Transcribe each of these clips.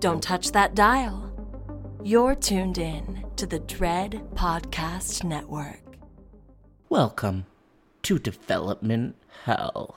Don't touch that dial. You're tuned in to the Dread Podcast Network. Welcome to Development Hell.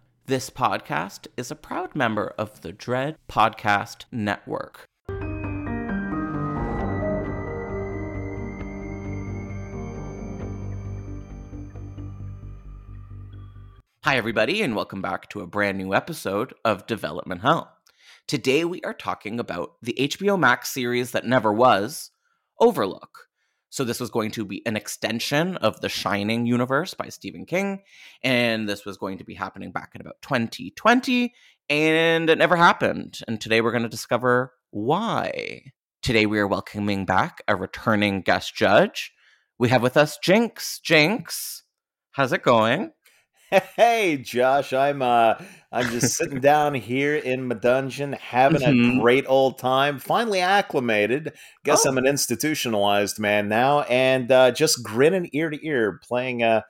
This podcast is a proud member of the Dread Podcast Network. Hi, everybody, and welcome back to a brand new episode of Development Hell. Today, we are talking about the HBO Max series that never was, Overlook. So, this was going to be an extension of the Shining universe by Stephen King, and this was going to be happening back in about 2020, and it never happened. And today, we're going to discover why. Today, we are welcoming back a returning guest judge. We have with us Jinx. Jinx, how's it going? Hey, Josh, I'm uh I'm just sitting down here in my dungeon having Mhm. a great old time. Finally acclimated. Guess Oh. I'm an institutionalized man now and uh just grinning ear to ear playing uh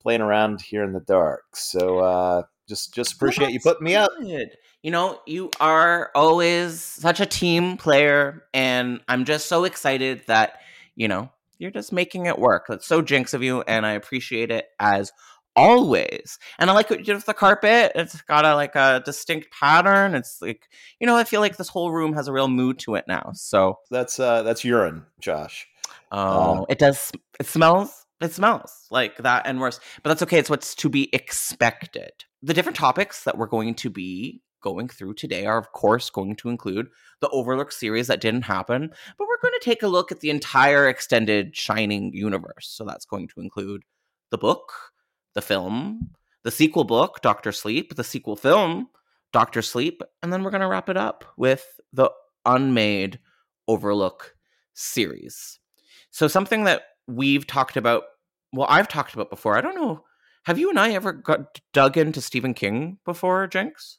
playing around here in the dark. So uh just just appreciate you putting me up. good. You know, you are always such a team player, and I'm just so excited that, you know, you're just making it work. That's so jinx of you, and I appreciate it as always. And I like what you did with the carpet. It's got a like a distinct pattern. It's like, you know, I feel like this whole room has a real mood to it now. So That's uh that's urine, Josh. Oh, Uh, it does. It smells. It smells like that and worse. But that's okay. It's what's to be expected. The different topics that we're going to be going through today are, of course, going to include the Overlook series that didn't happen, but we're going to take a look at the entire extended Shining universe. So that's going to include the book, the film, the sequel book, Doctor Sleep, the sequel film, Doctor Sleep, and then we're going to wrap it up with the unmade Overlook series. So something that we've talked about, well, I've talked about before. I don't know. Have you and I ever got dug into Stephen King before, Jinx?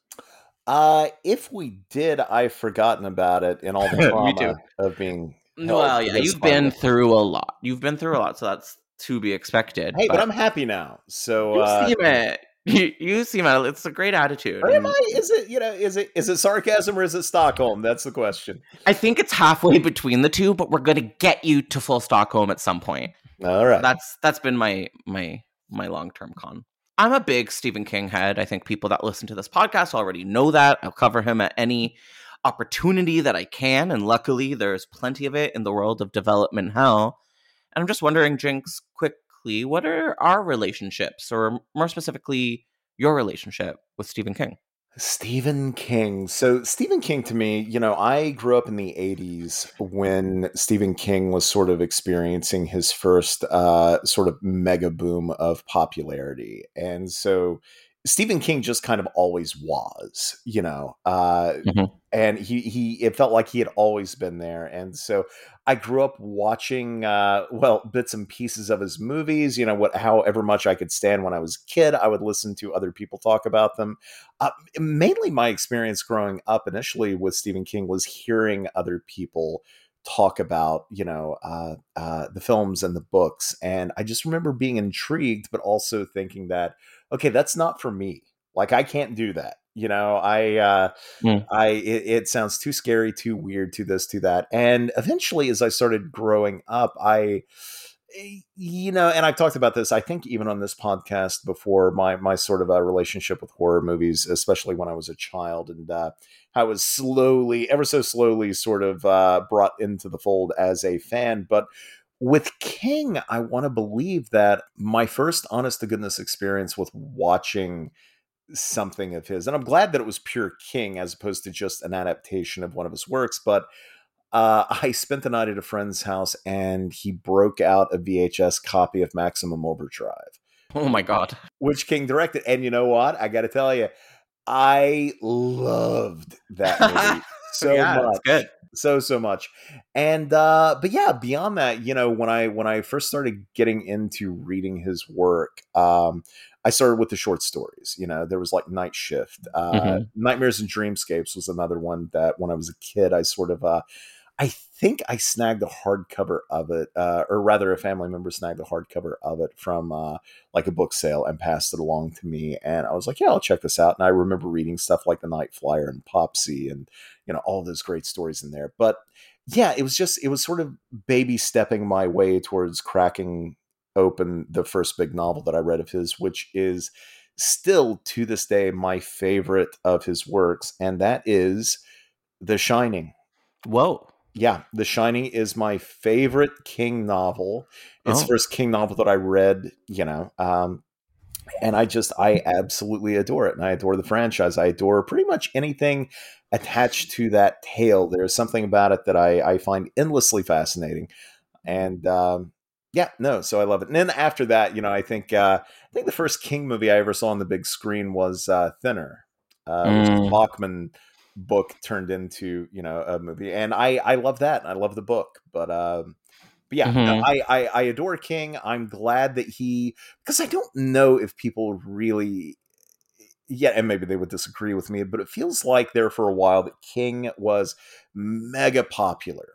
Uh if we did, I've forgotten about it in all the trauma of being Well, yeah, you've been through a lot. You've been through a lot, so that's to be expected. Hey, but, I'm happy now. So you uh seem it. You, you seem it. It's a great attitude. Or am I? Is it you know? Is it is it sarcasm or is it Stockholm? That's the question. I think it's halfway between the two, but we're going to get you to full Stockholm at some point. All right. That's that's been my my my long term con. I'm a big Stephen King head. I think people that listen to this podcast already know that. I'll cover him at any opportunity that I can, and luckily there's plenty of it in the world of development hell. And I'm just wondering, Jinx, quickly, what are our relationships, or more specifically, your relationship with Stephen King? Stephen King. So, Stephen King to me, you know, I grew up in the 80s when Stephen King was sort of experiencing his first uh, sort of mega boom of popularity. And so, Stephen King just kind of always was, you know, uh, mm-hmm. and he he it felt like he had always been there, and so I grew up watching uh, well bits and pieces of his movies. You know, what however much I could stand when I was a kid, I would listen to other people talk about them. Uh, mainly, my experience growing up initially with Stephen King was hearing other people talk about you know uh, uh, the films and the books and i just remember being intrigued but also thinking that okay, that's not for me. Like I can't do that. You know, I, uh, mm. I, it, it, sounds too scary, too weird, to this, to that. And eventually, as I started growing up, I, you know, and I've talked about this. I think even on this podcast before, my my sort of a relationship with horror movies, especially when I was a child, and uh, I was slowly, ever so slowly, sort of uh, brought into the fold as a fan. But with King, I want to believe that my first honest to goodness experience with watching something of his, and I'm glad that it was pure King as opposed to just an adaptation of one of his works, but uh, I spent the night at a friend's house and he broke out a VHS copy of Maximum Overdrive. Oh my God. Which King directed. And you know what? I got to tell you, I loved that movie so yeah, much. good so so much and uh but yeah beyond that you know when i when i first started getting into reading his work um i started with the short stories you know there was like night shift uh mm-hmm. nightmares and dreamscapes was another one that when i was a kid i sort of uh I think I snagged a hardcover of it, uh, or rather, a family member snagged a hardcover of it from uh, like a book sale and passed it along to me. And I was like, "Yeah, I'll check this out." And I remember reading stuff like The Night Flyer and Popsy, and you know all those great stories in there. But yeah, it was just it was sort of baby stepping my way towards cracking open the first big novel that I read of his, which is still to this day my favorite of his works, and that is The Shining. Whoa yeah, The Shining is my favorite King novel. It's oh. first King novel that I read, you know. Um, and I just I absolutely adore it, and I adore the franchise. I adore pretty much anything attached to that tale. There's something about it that I, I find endlessly fascinating, and um, yeah, no, so I love it. And then after that, you know, I think uh, I think the first King movie I ever saw on the big screen was uh, Thinner, uh, mm. Bachman book turned into you know a movie and i i love that i love the book but um but yeah mm-hmm. no, I, I i adore king i'm glad that he because i don't know if people really yeah and maybe they would disagree with me but it feels like there for a while that king was mega popular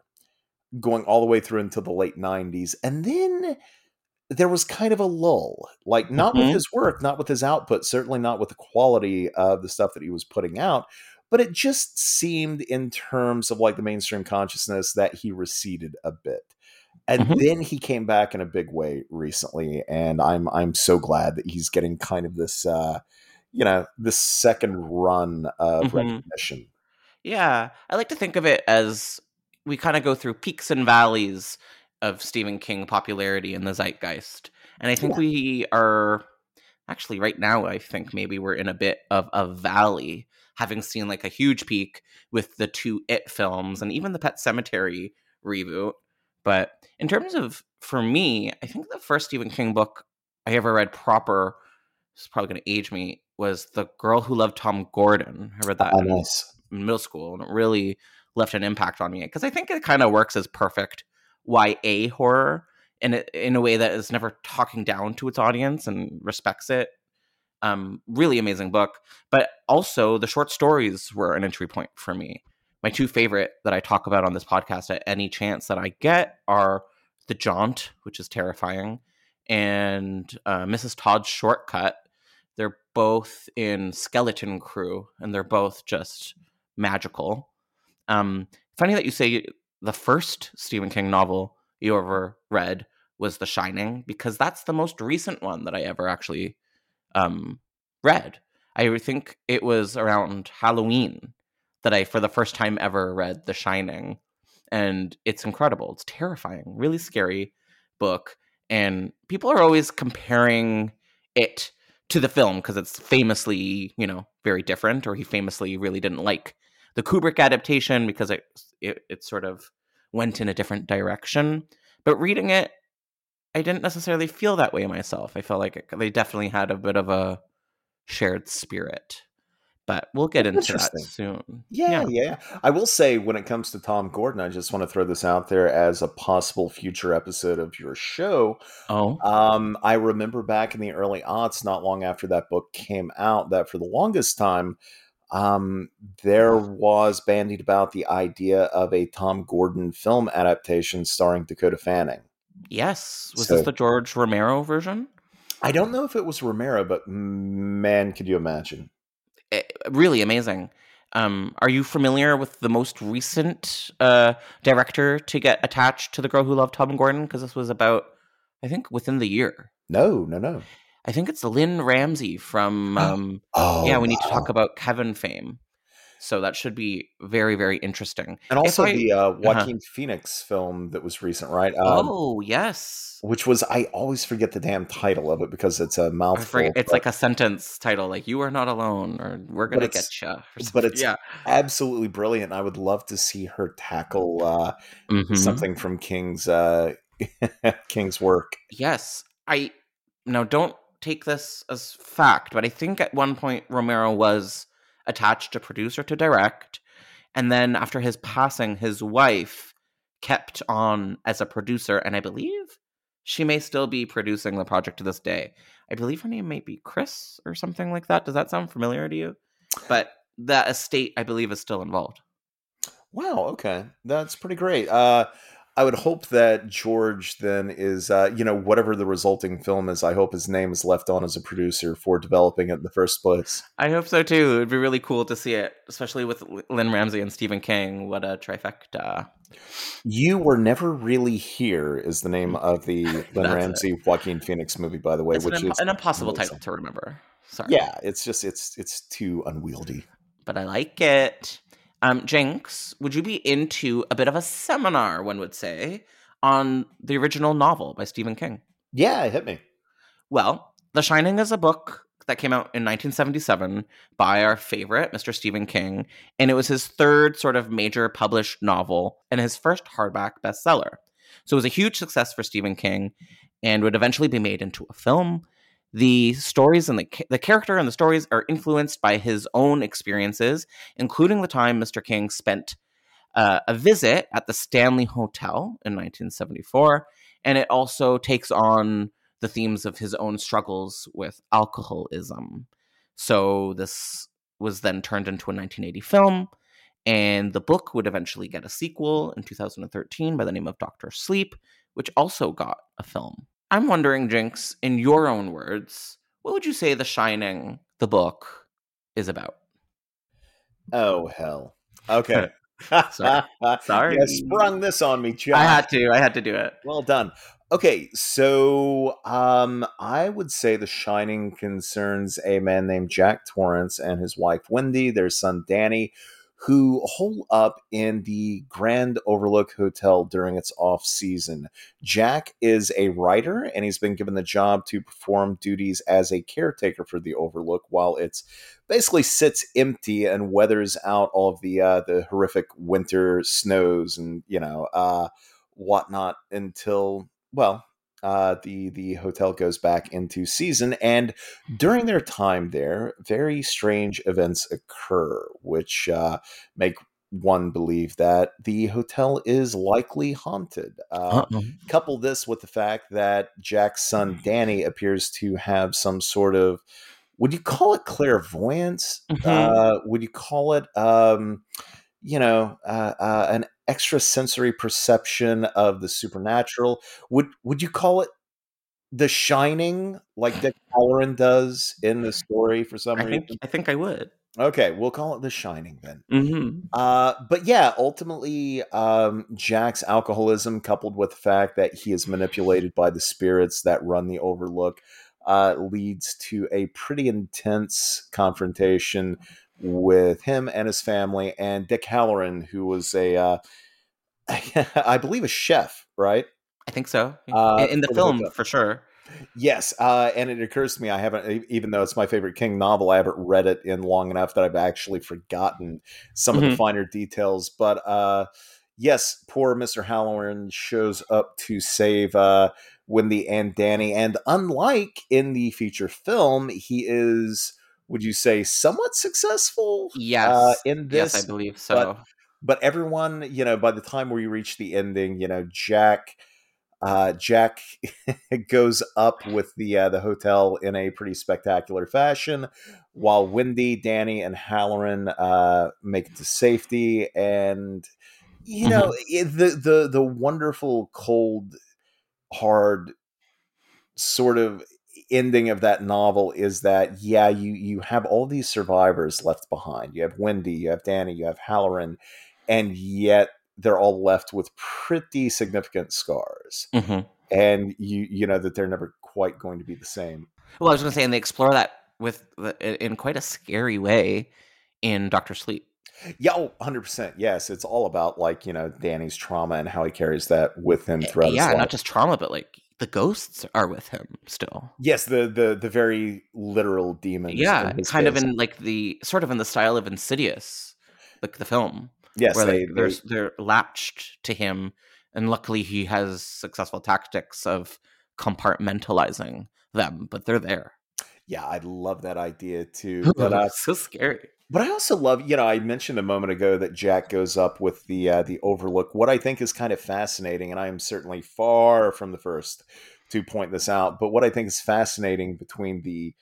going all the way through into the late 90s and then there was kind of a lull like not mm-hmm. with his work not with his output certainly not with the quality of the stuff that he was putting out but it just seemed in terms of like the mainstream consciousness that he receded a bit and mm-hmm. then he came back in a big way recently and i'm i'm so glad that he's getting kind of this uh you know this second run of mm-hmm. recognition yeah i like to think of it as we kind of go through peaks and valleys of stephen king popularity in the zeitgeist and i think yeah. we are actually right now i think maybe we're in a bit of a valley having seen like a huge peak with the two It films and even the Pet Sematary reboot. But in terms of, for me, I think the first Stephen King book I ever read proper, is probably going to age me, was The Girl Who Loved Tom Gordon. I read that oh, in, nice. middle school and it really left an impact on me because I think it kind of works as perfect YA horror in a, in a way that is never talking down to its audience and respects it um, really amazing book. But also, the short stories were an entry point for me. My two favorite that I talk about on this podcast at any chance that I get are The Jaunt, which is terrifying, and uh, Mrs. Todd's Shortcut. They're both in Skeleton Crew, and they're both just magical. Um, funny that you say the first Stephen King novel you ever read was The Shining, because that's the most recent one that I ever actually um, read. I think it was around Halloween that I, for the first time ever, read The Shining. And it's incredible. It's terrifying, really scary book. And people are always comparing it to the film because it's famously, you know, very different, or he famously really didn't like the Kubrick adaptation because it it, it sort of went in a different direction. But reading it, I didn't necessarily feel that way myself. I felt like they definitely had a bit of a shared spirit. But we'll get into that soon. Yeah, yeah, I will say when it comes to Tom Gordon, I just want to throw this out there as a possible future episode of your show. Oh, Um, I remember back in the early aughts, not long after that book came out, that for the longest time, um, there was bandied about the idea of a Tom Gordon film adaptation starring Dakota Fanning. Yes. Was So- this the George Romero version? I don't know if it was Romero, but man, could you imagine? Eh, really amazing. Um, are you familiar with the most recent uh, director to get attached to the girl who loved Tom Gordon? Because this was about, I think, within the year. No, no, no. I think it's Lynne Ramsay from. Um, Oh, yeah, we need to talk about Kevin fame. So that should be very, very interesting. And also I- the uh, Joaquin Phoenix film that was recent, right? Um, oh yes, which was I always forget the damn title of it because it's a mouthful. forget- it's but like a sentence title, like "You are not alone" or "We're gonna get you." but it's yeah, absolutely brilliant. I would love to see her tackle uh, Mhm. something from King's uh, King's work. Yes, I now don't take this as fact, but I think at one point Romero was attached to produce or to direct, and then after his passing, his wife kept on as a producer, and I believe she may still be producing the project to this day. I believe her name might be Chris or something like that. Does that sound familiar to you? But the estate, I believe, is still involved. Wow, okay, that's pretty great. Uh, I would hope that George then is, uh, you know, whatever the resulting film is. I hope his name is left on as a producer for developing it in the first place. I hope so too. It'd be really cool to see it, especially with Lynne Ramsay and Stephen King. What a trifecta! You were never really here is the name of the Lynne That's it. Ramsay Joaquin Phoenix movie, by the way, It's which an, is an impossible amazing. title to remember. Sorry. Yeah, it's just it's it's too unwieldy. But I like it. Um, Jinx, would you be into a bit of a seminar, one would say, on the original novel by Stephen King? Yeah, it hit me. Well, The Shining is a book that came out in 1977 by our favorite, Mr. Stephen King, and it was his third sort of major published novel and his first hardback bestseller. So it was a huge success for Stephen King and would eventually be made into a film. The stories and the, the character and the stories are influenced by his own experiences, including the time Mr. King spent uh, a visit at the Stanley Hotel in 1974. And it also takes on the themes of his own struggles with alcoholism. So this was then turned into a 1980 film, and the book would eventually get a sequel in 2013 by the name of Doctor Sleep, which also got a film. I'm wondering, Jinx, in your own words, what would you say The Shining, the book, is about? Oh hell. Okay. Sorry. Sorry. You sprung this on me, John. I had to. I had to do it. Well done. Okay, so um, I would say The Shining concerns a man named Jack Torrance and his wife Wendy, their son Danny, who hole up in the Grand Overlook Hotel during its off season. Jack is a writer, and he's been given the job to perform duties as a caretaker for the Overlook while it's basically sits empty and weathers out all of the uh, the horrific winter snows and you know uh, whatnot until well uh, the the hotel goes back into season and during their time there very strange events occur which uh, make one believe that the hotel is likely haunted uh, couple this with the fact that Jack's son Danny appears to have some sort of would you call it clairvoyance? Mhm. Uh, would you call it um, you know uh, uh, an extrasensory perception of the supernatural? Would would you call it the shining like Dick Hallorann does in the story for some I reason? think. I think I would. Okay, we'll call it the shining then. hmm Uh, but yeah, ultimately, um, Jack's alcoholism, coupled with the fact that he is manipulated by the spirits that run the Overlook, uh, leads to a pretty intense confrontation with him and his family, and Dick Hallorann, who was a, uh, I believe, a chef, right? I think so. Uh, in, the for the film, for sure. Yes, uh, and it occurs to me I haven't, even though it's my favorite King novel, I haven't read it in long enough that I've actually forgotten some of the Mhm. finer details. But uh, yes, poor Mister Hallorann shows up to save uh, Wendy and Danny, and unlike in the feature film, he is, would you say, somewhat successful? Yes. uh, in this, yes, I believe so. but everyone, you know, by the time we reach the ending, you know, Jack, uh, Jack goes up with the uh, the hotel in a pretty spectacular fashion, while Wendy, Danny, and Hallorann uh, make it to safety, and you know the the the wonderful cold, hard sort of ending of that novel is that yeah you you have all these survivors left behind. You have wendy you have danny you have hallorann and yet they're all left with pretty significant scars. Hmm and you you know that they're never quite going to be the same. Well, I was going to say, and they explore that with the- in quite a scary way in Doctor Sleep. yeah oh, 100% yes it's all about like you know danny's trauma and how he carries that with him throughout yeah, not just trauma, but like the ghosts are with him still. yes the the the very literal demons yeah, kind of in like the sort of in the style of Insidious, like the film, yes where they, like, they're they're latched to him, and luckily he has successful tactics of compartmentalizing them, but they're there. Yeah i love that idea too but uh, so scary. But I also love, you know, I mentioned a moment ago that Jack goes up with the uh, the Overlook. What I think is kind of fascinating, and I am certainly far from the first to point this out, but what I think is fascinating between the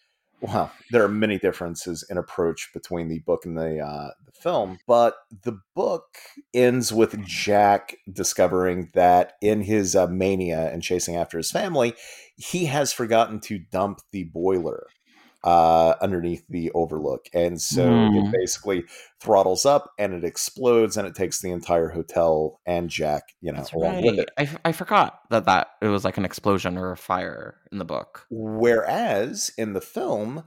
well, there are many differences in approach between the book and the uh, the film, but the book ends with Jack discovering that in his uh, mania and chasing after his family, he has forgotten to dump the boiler uh, underneath the overlook. And so Hmm. it basically throttles up and it explodes and it takes the entire hotel and Jack, you know, That's along with it. I, f- I forgot that that it was like an explosion or a fire in the book. Whereas in the film,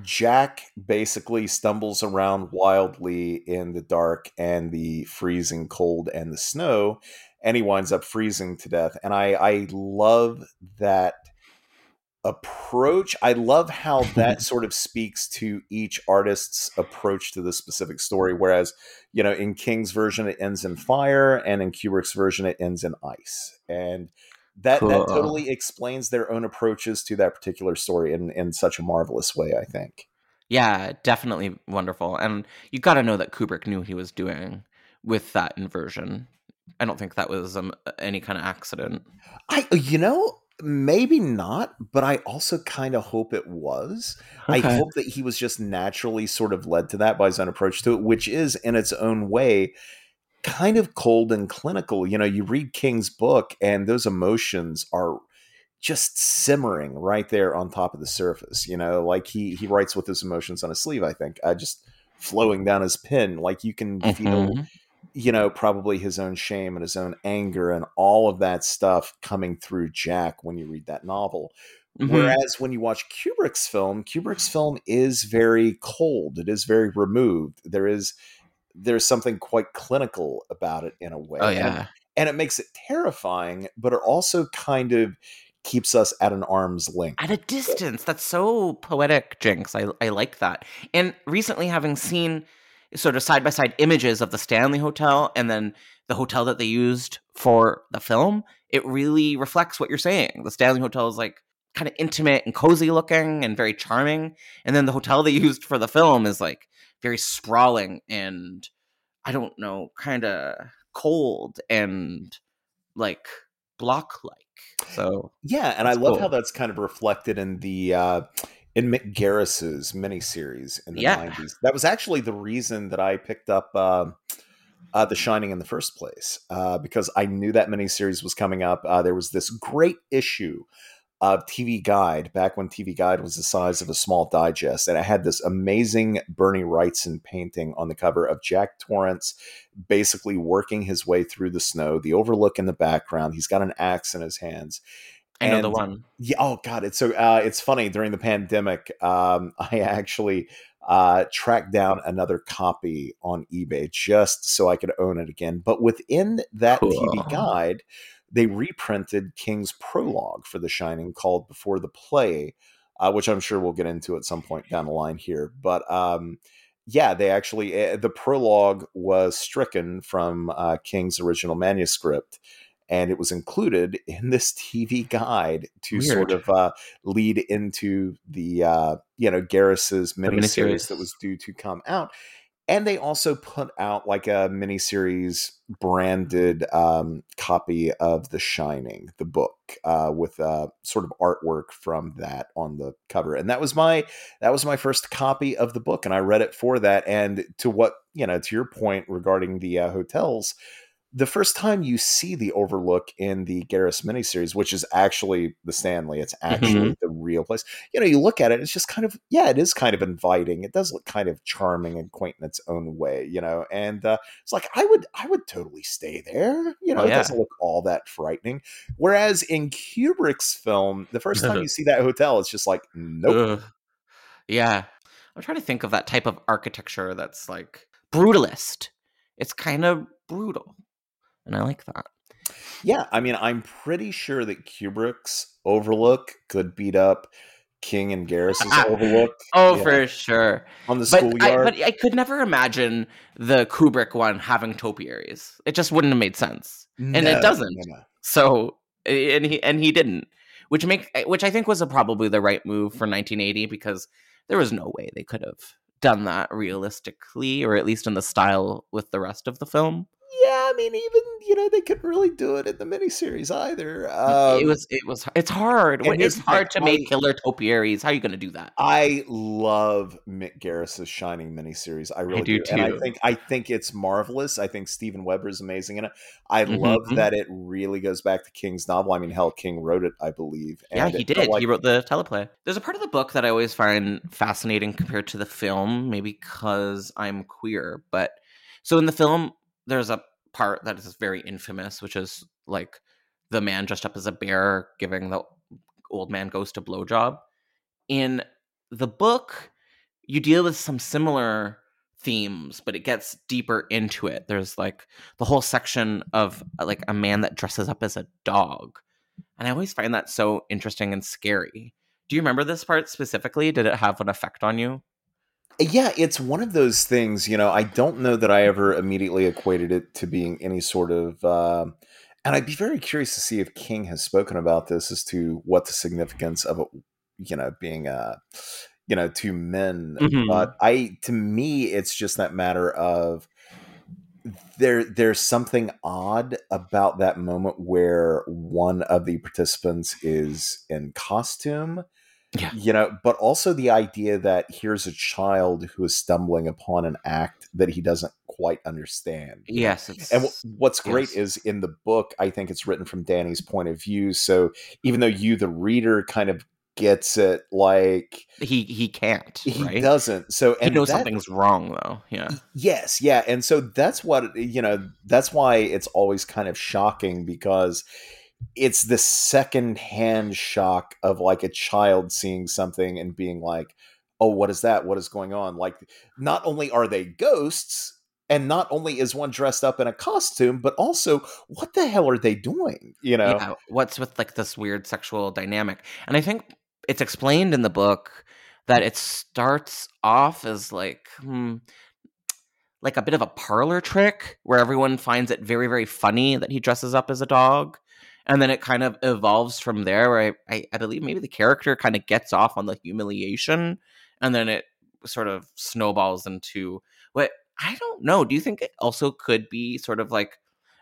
Jack basically stumbles around wildly in the dark and the freezing cold and the snow, and he winds up freezing to death. And I, I love that approach. I love how that sort of speaks to each artist's approach to the specific story. Whereas, you know, in King's version, it ends in fire, and in Kubrick's version, it ends in ice. And that Cool. that totally explains their own approaches to that particular story in in such a marvelous way. I think. Yeah, definitely wonderful. And you got to know that Kubrick knew he was doing with that inversion. I don't think that was um, any kind of accident. I, you know, maybe not, but I also kind of hope it was. I hope that he was just naturally sort of led to that by his own approach to it, which is in its own way kind of cold and clinical. You know, you read King's book, and those emotions are just simmering right there on top of the surface. You know, like he he writes with his emotions on his sleeve. I think uh, just flowing down his pen, like you can feel Mhm. You know, probably his own shame and his own anger and all of that stuff coming through Jack when you read that novel. Mhm. Whereas when you watch Kubrick's film, Kubrick's film is very cold. It is very removed. There is there's something quite clinical about it in a way. Oh And- yeah. And, it makes it terrifying, but it also kind of keeps us at an arm's length. At a distance. That's so poetic, Jinx. I I like that. And recently having seen sort of side by side images of the Stanley Hotel and then the hotel that they used for the film, it really reflects what you're saying. The Stanley Hotel is like kind of intimate and cozy looking and very charming. And then the hotel they used for the film is like very sprawling and I don't know, kind of cold and like block like. So Yeah, and I love cool. how that's kind of reflected in the uh, in Mick Garris's miniseries in the Yeah. '90s. That was actually the reason that I picked up um uh, The Shining in the first place uh, because I knew that miniseries was coming up. Uh, there was this great issue of TV Guide back when TV Guide was the size of a small digest, and it had this amazing Bernie Wrightson painting on the cover of Jack Torrance basically working his way through the snow, the overlook in the background. He's got an axe in his hands. I know the one. Yeah. Oh God. It's so. Uh, it's funny. During the pandemic, um, I actually uh, tracked down another copy on eBay just so I could own it again. But within that Cool. TV guide, they reprinted King's prologue for The Shining called Before the Play, uh, which I'm sure we'll get into at some point down the line here. But um, yeah, they actually, uh, the prologue was stricken from uh, King's original manuscript. And it was included in this TV guide to Weird. sort of uh, lead into the uh, you know Garris's miniseries that was due to come out and they also put out like a miniseries branded um, copy of The Shining, the book, uh, with uh, sort of artwork from that on the cover. And that was my that was my first copy of the book, and I read it for that. And to what you know, to your point regarding the uh, hotels, the first time you see the Overlook in the Garris miniseries, which is actually the Stanley, it's actually the real place. You know, you look at it, it's just kind of yeah, it is kind of inviting. It does look kind of charming and quaint in its own way, you know. And uh, it's like I would I would totally stay there. You know, Oh, it doesn't look all that frightening. Whereas in Kubrick's film, the first time you see that hotel, it's just like nope. Ugh. Yeah. I'm trying to think of that type of architecture that's like brutalist. It's kind of brutal. And I like that. Yeah, I mean, I'm pretty sure that Kubrick's Overlook could beat up King and Garris's Overlook. Oh, Yeah. for sure. on the But I, schoolyard. but I could never imagine the Kubrick one having topiaries. It just wouldn't have made sense. and it doesn't. no, no. So and he and he didn't, which make eh, which I think was a, probably the right move for 1980 because there was no way they could have done that realistically or at least in the style with the rest of the film. Yeah, I mean, even you know they couldn't really do it in the miniseries either. Um, it was it was it's hard. It's hard to I- make killer topiaries. How are you going to do that? I love Mick Garris's Shining miniseries. I really do and I too. think I think it's marvelous. I think Steven Weber is amazing in it. I love Mhm. that it really goes back to King's novel. I mean, hell, King wrote it, I believe. Yeah, he did. like- he wrote the teleplay. There's a part of the book that I always find fascinating compared to the film, maybe because I'm queer. But so in the film, there's a part that is very infamous, which is like the man dressed up as a bear giving the old man ghost a blowjob. In the book, you deal with some similar themes, but it gets deeper into it. There's like the whole section of uh, like a man that dresses up as a dog. And I always find that so interesting and scary. Do you remember this part specifically? Did it have an effect on you? Yeah, it's one of those things, you know, I don't know that I ever immediately equated it to being any sort of um and I'd be very curious to see if King has spoken about this as to what the significance of it, you know, being uh you know, to men. Mhm. But I to me it's just that matter of there there's something odd about that moment where one of the participants is in costume Yeah. you know but also the idea that here's a child who is stumbling upon an act that he doesn't quite understand Yes. It's, and wh- what's great yes. is in the book i think it's written from danny's point of view so even though you the reader kind of gets it like he he can't. he right? doesn't so He and knows that- something's wrong though. Yeah. Yes, yeah, and so that's what you know. That's why it's always kind of shocking because it's the second hand shock of like a child seeing something and being like, "Oh, what is that? What is going on?" Like, not only are they ghosts, and not only is one dressed up in a costume, but also, what the hell are they doing? You know? Yeah. What's with like this weird sexual dynamic? And I think it's explained in the book that it starts off as like hmm, like a bit of a parlor trick where everyone finds it very very funny that he dresses up as a dog and then it kind of evolves from there where i, I, I believe maybe the character kind of gets off on the humiliation and then it sort of snowballs into what i don't know do you think it also could be sort of like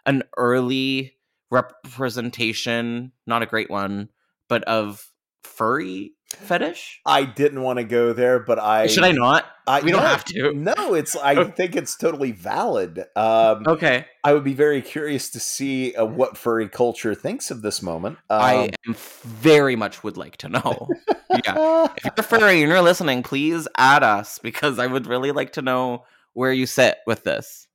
an early representation not a great one but of furry fetish I didn't want to go there, but I should i not I, we don't no, have to No, it's. I think it's totally valid. Um, okay I would be very curious to see uh, what furry culture thinks of this moment. Um, I am very much would like to know. yeah. If you're furry and you're listening, please add us because I would really like to know where you sit with this.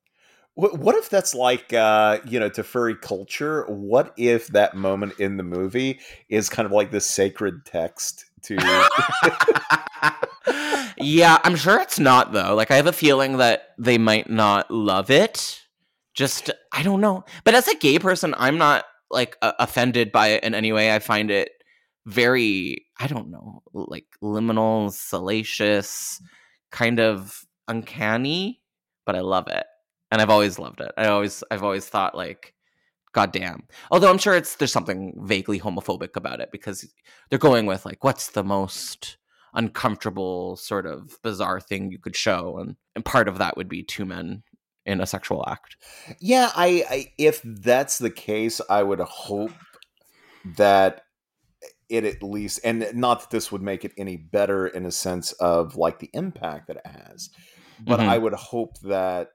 What, what if that's like, uh, you know, to furry culture? What if that moment in the movie is kind of like this sacred text to? yeah, I'm sure it's not though. Like I have a feeling that they might not love it. Just I don't know. But as a gay person, I'm not like uh, offended by it in any way. I find it very, I don't know, like liminal, salacious, kind of uncanny, but I love it. And I've always loved it. I always I've always thought like god damn. Although I'm sure it's there's something vaguely homophobic about it because they're going with like what's the most uncomfortable sort of bizarre thing you could show and, and part of that would be two men in a sexual act. Yeah, I, I if that's the case, I would hope that it at least and not that this would make it any better in a sense of like the impact that it has but Mhm. i would hope that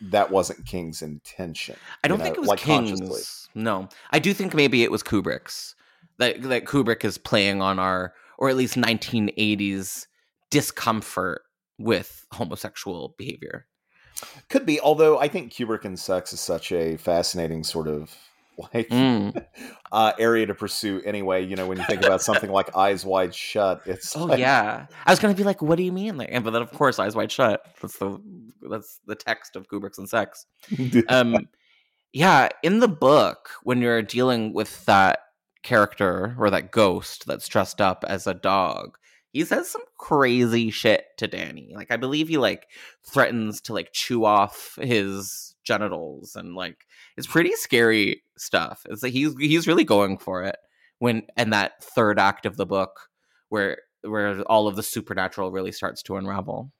that wasn't king's intention I don't know, think it was like King's. No, I do think maybe it was Kubrick's. That that Kubrick is playing on our, or at least 1980s discomfort with homosexual behavior. could be although i think kubrick and sex is such a fascinating sort of like Mm. uh area to pursue anyway you know when you think about something like eyes wide shut it's Oh like, yeah, I was gonna be like, "What do you mean?" Like, but then of course, Eyes Wide Shut. That's the that's the text of Kubrick's and Sex. um yeah in the book when you're dealing with that character or that ghost that's dressed up as a dog he says some crazy shit to danny like i believe he like threatens to like chew off his genitals and like it's pretty scary stuff it's like he's he's really going for it when and that third act of the book where where all of the supernatural really starts to unravel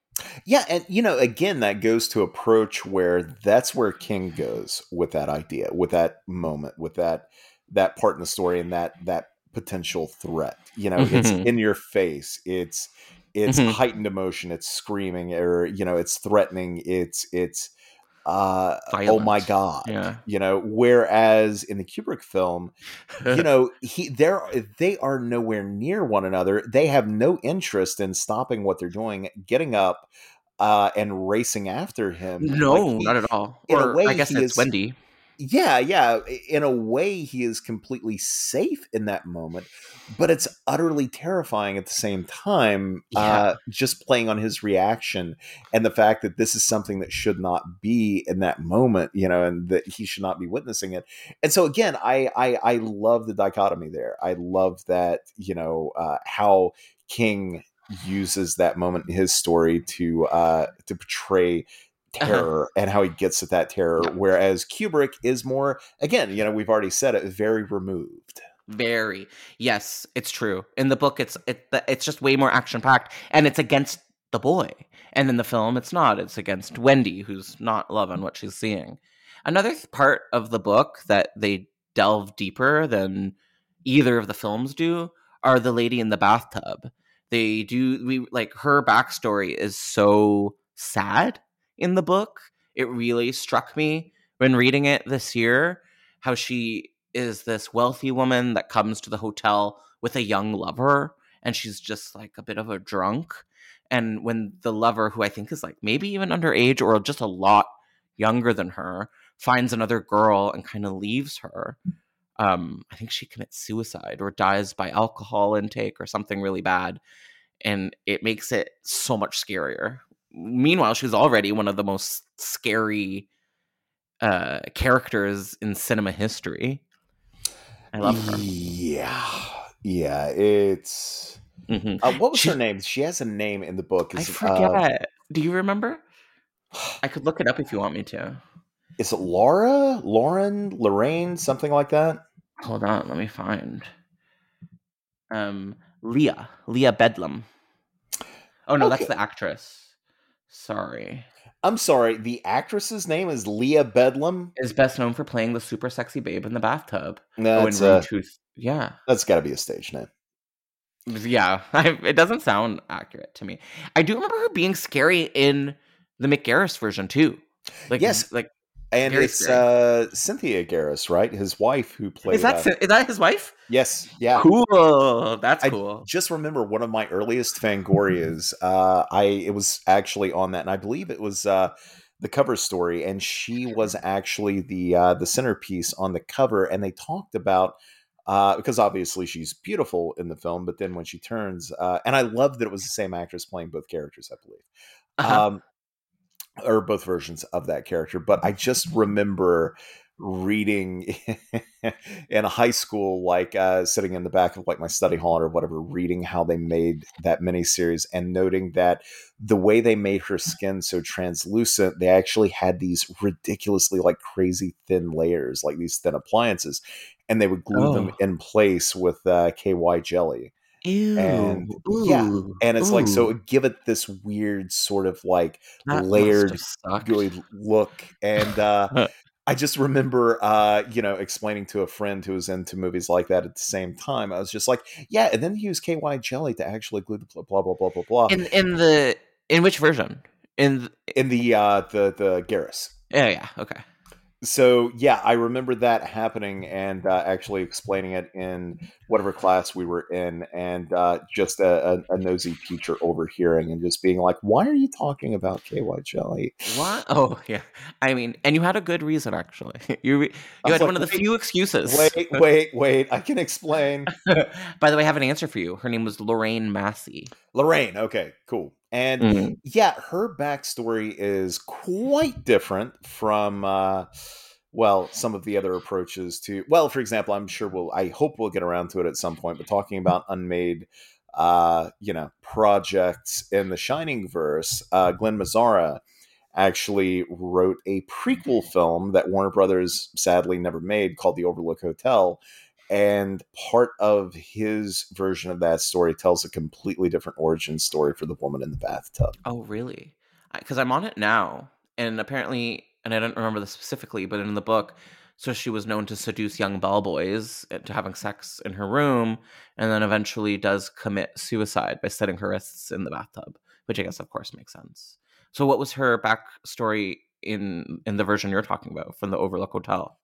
Yeah, and you know, again, that goes to approach where that's where King goes with that idea, with that moment, with that that part in the story, and that that potential threat. You know, it's Mhm. in your face. It's it's Mhm. heightened emotion. It's screaming, or you know, it's threatening. It's it's uh oh my god yeah. you know whereas in the kubrick film you know he they're they are nowhere near one another. They have no interest in stopping what they're doing getting up uh and racing after him. No Like, he- not at all. or way, i guess it's is- wendy yeah yeah in a way he is completely safe in that moment but it's utterly terrifying at the same time uh just playing on his reaction and the fact that this is something that should not be in that moment you know and that he should not be witnessing it. And so again i i, I love the dichotomy there. I love that you know uh how king uses that moment in his story to uh to portray Uh-huh. terror and how he gets at that terror Yeah. whereas kubrick is more again you know we've already said it very removed Very. Yes, it's true. In the book, it's it, it's just way more action packed, and it's against the boy. And in the film, it's not. It's against Wendy, who's not loving what she's seeing. Another th- part of the book that they delve deeper than either of the films do are the lady in the bathtub. They do we like her backstory is so sad in the book. It really struck me when reading it this year how she is this wealthy woman that comes to the hotel with a young lover and she's just like a bit of a drunk and when the lover who i think is like maybe even underage or just a lot younger than her finds another girl and kind of leaves her um i think she commits suicide or dies by alcohol intake or something really bad and it makes it so much scarier meanwhile she's already one of the most scary uh characters in cinema history. I love her. Yeah. Yeah it's Mhm. uh, what was She- her name? She has a name in the book. I is, uh, forget do you remember? I could look it up if you want me to. Is it laura? Lauren? Lorraine? Something like that? Hold on let me find. Um leah. Leah bedlam. Oh no that's the actress sorry i'm sorry the actress's name is Lia Beldam is best known for playing the super sexy babe in the bathtub no, oh in that's, room uh, tooth yeah that's got to be a stage name Yeah, I, it doesn't sound accurate to me. I do remember her being scary in the Mick Garris version too. Like Yes. like and Very it's scary. uh cynthia garris right his wife who played is that uh, is that his wife? yes yeah Cool, that's I cool. just remember one of my earliest Fangorias. Uh, I it was actually on that, and I believe it was uh, the cover story, and she was actually the uh, the centerpiece on the cover. And they talked about uh, because obviously she's beautiful in the film, but then when she turns, uh, and I love that it was the same actress playing both characters, I believe, Uh-huh. um, or both versions of that character. But I just remember reading in high school, like uh, sitting in the back of like my study hall or whatever, reading how they made that miniseries and noting that the way they made her skin so translucent, they actually had these ridiculously like crazy thin layers, like these thin appliances, and they would glue oh. them in place with uh, KY jelly. Ew. And Ooh. yeah, and it's Ooh. like so it give it this weird sort of like that layered look. And uh I just remember uh, you know, explaining to a friend who was into movies like that at the same time. I was just like, yeah, and then he used KY jelly to actually glue the blah blah blah blah blah. In in the in which version? In the, in the uh the the Garris. Yeah, yeah, okay so yeah, I remember that happening and uh, actually explaining it in whatever class we were in, and uh, just a, a, a, nosy teacher overhearing and just being like, "Why are you talking about KY jelly?" What? Oh yeah, I mean, and you had a good reason actually. You you had like, one of the few excuses. Wait, wait, wait! I can explain. By the way, I have an answer for you. Her name was Lorraine Massey. Lorraine. Okay, cool. And mm-hmm. yeah, her backstory is quite different from, uh, well, some of the other approaches to. Well, for example, I'm sure we'll. I hope we'll get around to it at some point. But talking about unmade, uh, you know, projects in the Shining verse, uh, Glen Mazzara actually wrote a prequel film that Warner Brothers sadly never made called The Overlook Hotel and part of his version of that story tells a completely different origin story for the woman in the bathtub. Oh, really? Because I'm on it now, and apparently, and I don't remember this specifically, but in the book, so she was known to seduce young bellboys eh, to having sex in her room, and then eventually does commit suicide by setting her wrists in the bathtub, which I guess, of course, makes sense. So, what was her backstory in in the version you're talking about from the Overlook Hotel?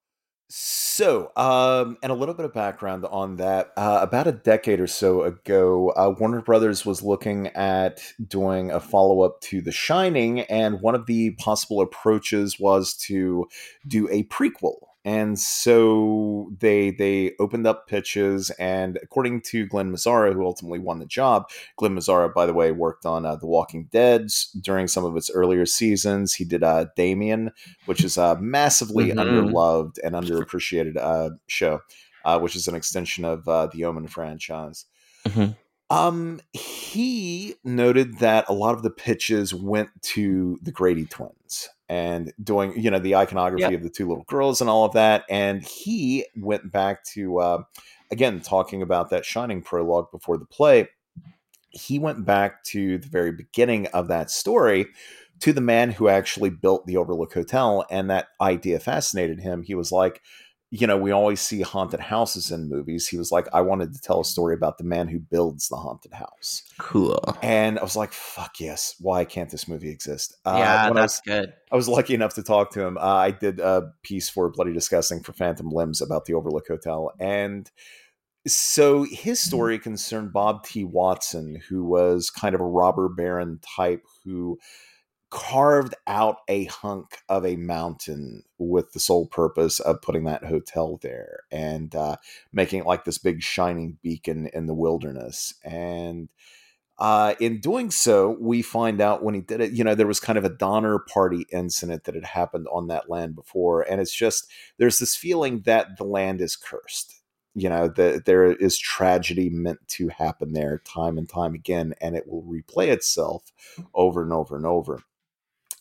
So, um, and a little bit of background on that. Uh, about a decade or so ago, uh, Warner Brothers was looking at doing a follow up to The Shining, and one of the possible approaches was to do a prequel and so they they opened up pitches and according to glen mazzara who ultimately won the job glen mazzara by the way worked on uh, the walking dead during some of its earlier seasons he did uh, damien which is a massively mm-hmm. underloved and underappreciated uh, show uh, which is an extension of uh, the omen franchise mm-hmm. Um, he noted that a lot of the pitches went to the Grady twins and doing, you know, the iconography yep. of the two little girls and all of that. And he went back to, uh, again, talking about that Shining prologue before the play. He went back to the very beginning of that story to the man who actually built the Overlook Hotel, and that idea fascinated him. He was like, you know, we always see haunted houses in movies. He was like, I wanted to tell a story about the man who builds the haunted house. Cool. And I was like, fuck yes. Why can't this movie exist? Uh, yeah, that's I was, good. I was lucky enough to talk to him. Uh, I did a piece for Bloody Disgusting for Phantom Limbs about the Overlook Hotel. And so his story concerned Bob T. Watson, who was kind of a robber baron type who carved out a hunk of a mountain with the sole purpose of putting that hotel there and uh, making it like this big shining beacon in the wilderness. And uh, in doing so, we find out when he did it, you know, there was kind of a Donner Party incident that had happened on that land before. And it's just, there's this feeling that the land is cursed. You know, that there is tragedy meant to happen there time and time again, and it will replay itself over and over and over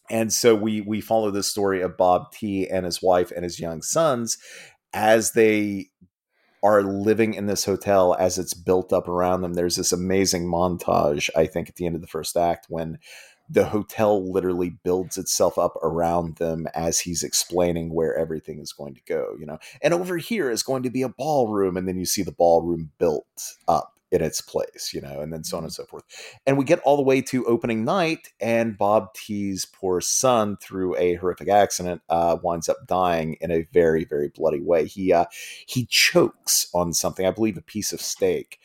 and so we we follow the story of Bob T and his wife and his young sons as they are living in this hotel as it's built up around them. There's this amazing montage, I think, at the end of the first act when the hotel literally builds itself up around them as he's explaining where everything is going to go, you know. And over here is going to be a ballroom, and then you see the ballroom built up in its place, you know, and then so on and mm-hmm. so forth. And we get all the way to opening night, and Bob T's poor son, through a horrific accident, uh, winds up dying in a very, very bloody way. He uh, he chokes on something, I believe, a piece of steak,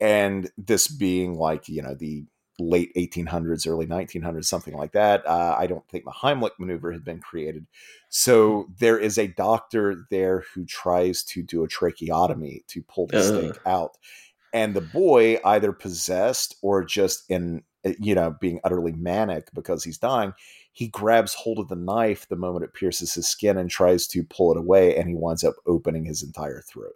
and this being like you know the late 1800s, early 1900s, something like that. Uh, I don't think the Heimlich maneuver had been created. So mm-hmm. there is a doctor there who tries to do a tracheotomy to pull the uh. steak out and the boy either possessed or just in eh, you know being utterly manic because he's dying he grabs hold of the knife the moment it pierces his skin and tries to pull it away, and he winds up opening his entire throat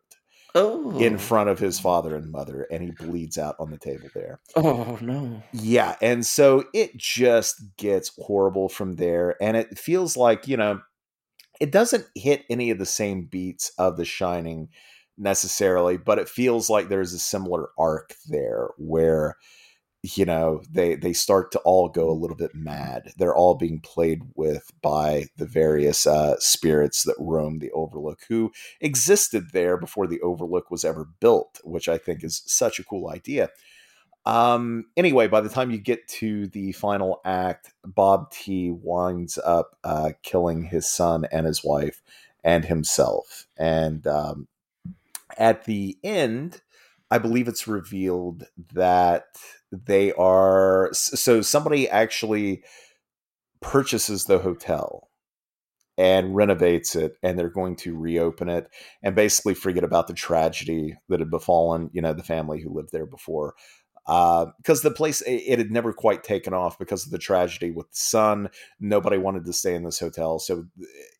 Oh. in front of his father and mother, and he bleeds out on the table there. Oh no. Yeah, and so it just gets horrible from there, and it feels like you know, it doesn't hit any of the same beats of The Shining necessarily, but it feels like there's a similar arc there where you know they they start to all go a little bit mad. They're all being played with by the various uh, spirits that roam the overlook who existed there before the overlook was ever built which i think is such a cool idea. Um anyway by the time you get to the final act bob t winds up uh killing his son and his wife and himself. And um at the end i believe it's revealed that they are so somebody actually purchases the hotel and renovates it and they're going to reopen it and basically forget about the tragedy that had befallen you know the family who lived there before because the place it, it had never quite taken off because of the tragedy with the son nobody wanted to stay in this hotel so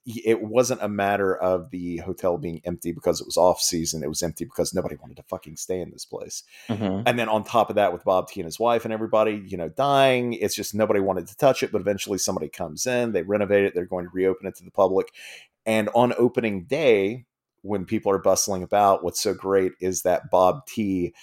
it wasn't a matter of the hotel being empty because it was off season it was empty because nobody wanted to fucking stay in this place. Mhm. and then on top of that with bob t and his wife and everybody you know dying it's just nobody wanted to touch it but eventually somebody comes in they renovate it they're going to reopen it to the public. And on opening day when people are bustling about what's so great is that bob t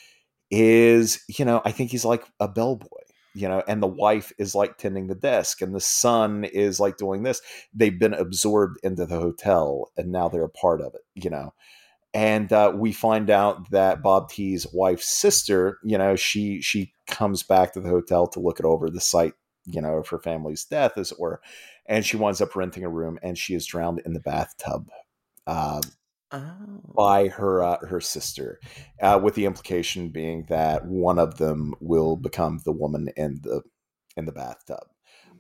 is you know i think he's like a bellboy you know and the wife is like tending the desk and the son is like doing this. They've been absorbed into the hotel and now they're a part of it you know? And uh, we find out that bob t's wife's sister you know she she comes back to the hotel to look it over the site you know of her family's death as it were and she winds up renting a room and she is drowned in the bathtub uh, Oh. by her uh, her sister, uh, with the implication being that one of them will become the woman in the in the bathtub,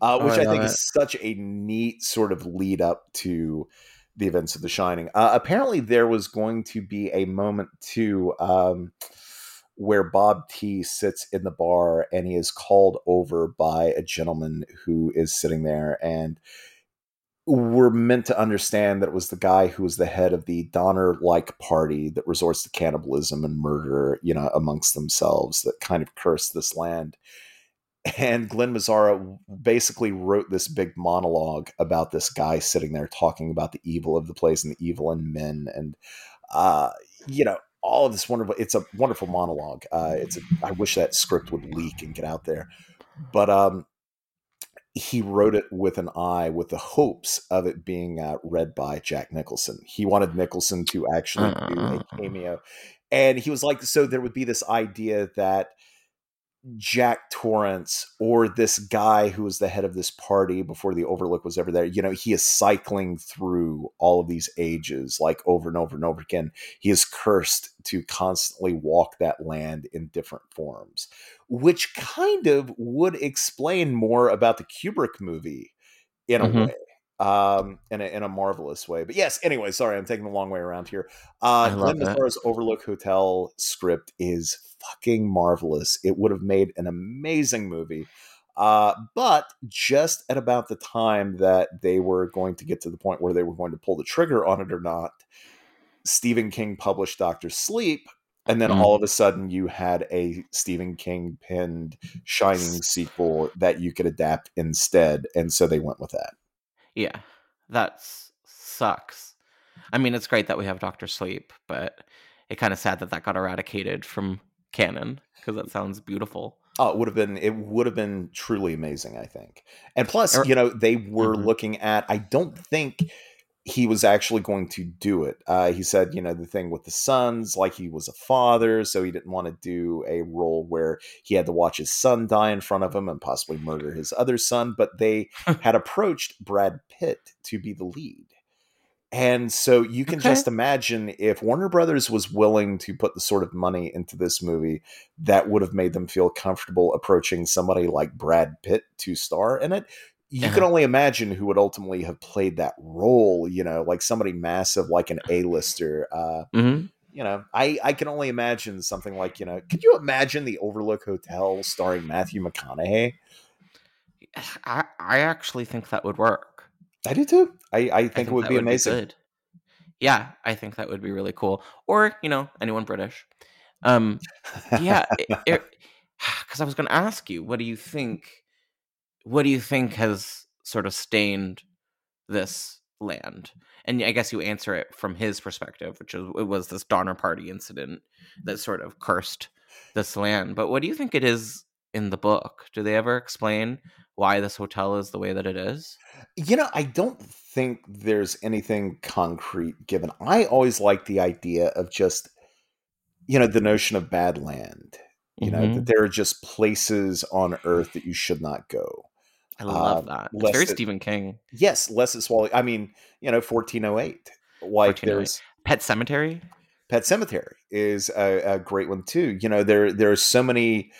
uh, Oh, which I I, think love is such a neat sort of lead up to the events of The Shining. Uh, apparently, there was going to be a moment too. Um, where Bob T sits in the bar and he is called over by a gentleman who is sitting there and we're meant to understand that it was the guy who was the head of the Donner like party that resorts to cannibalism and murder, you know, amongst themselves that kind of cursed this land. And Glen Mazzara basically wrote this big monologue about this guy sitting there talking about the evil of the place and the evil in men and uh, you know, all of this wonderful it's a wonderful monologue. Uh it's a, I wish that script would leak and get out there. But um he wrote it with an eye with the hopes of it being uh, read by Jack Nicholson. He wanted Nicholson to actually do a Uh. cameo. And he was like, so there would be this idea that Jack Torrance or this guy who was the head of this party before the Overlook was ever there, you know, he is cycling through all of these ages like over and over and over again. He is cursed to constantly walk that land in different forms, which kind of would explain more about the Kubrick movie in a Mhm. way. Um, in a, in a marvelous way, but yes. Anyway, sorry, I'm taking the long way around here. Uh, Glen it. Overlook Hotel script is fucking marvelous. It would have made an amazing movie. Uh, but just at about the time that they were going to get to the point where they were going to pull the trigger on it or not, Stephen King published Doctor Sleep. And then Mm. all of a sudden, you had a Stephen King penned Shining sequel that you could adapt instead. And so they went with that. Yeah, that sucks. I mean, it's great that we have Doctor Sleep, but it kind of sad that that got eradicated from canon because that sounds beautiful. Oh, it would have been it would have been truly amazing, I think. And plus, Er- you know, they were Mhm. looking at I don't think he was actually going to do it. Uh, he said, you know, the thing with the sons, like he was a father, so he didn't want to do a role where he had to watch his son die in front of him and possibly murder his other son. But they had approached Brad Pitt to be the lead. And so you can Okay. just imagine if Warner Brothers was willing to put the sort of money into this movie that would have made them feel comfortable approaching somebody like Brad Pitt to star in it. You can Uh-huh. only imagine who would ultimately have played that role, you know, like somebody massive like an A-lister. Uh, hmm you know, I, I can only imagine something like, you know, could you imagine the Overlook Hotel starring Matthew McConaughey? I, I actually think that would work. I do too. I, I, think, I it would be amazing. good. Yeah, I think that would be really cool. Or you know, anyone British. Um, yeah, because I was going to ask you, what do you think? What do you think has sort of stained this land? And I guess you answer it from his perspective, which is it was this Donner Party incident that sort of cursed this land. But what do you think it is in the book? Do they ever explain why this hotel is the way that it is? You know, I don't think there's anything concrete given. I always like the idea of just, you know, the notion of bad land. You know, Mhm. that there are just places on Earth that you should not go. I love Um, that. It's very than- Stephen King. Yes, less is swallowing. I mean, you know, 1408. Like 1408. there's Pet Sematary. Pet Sematary is a, a great one too. You know, there there are so many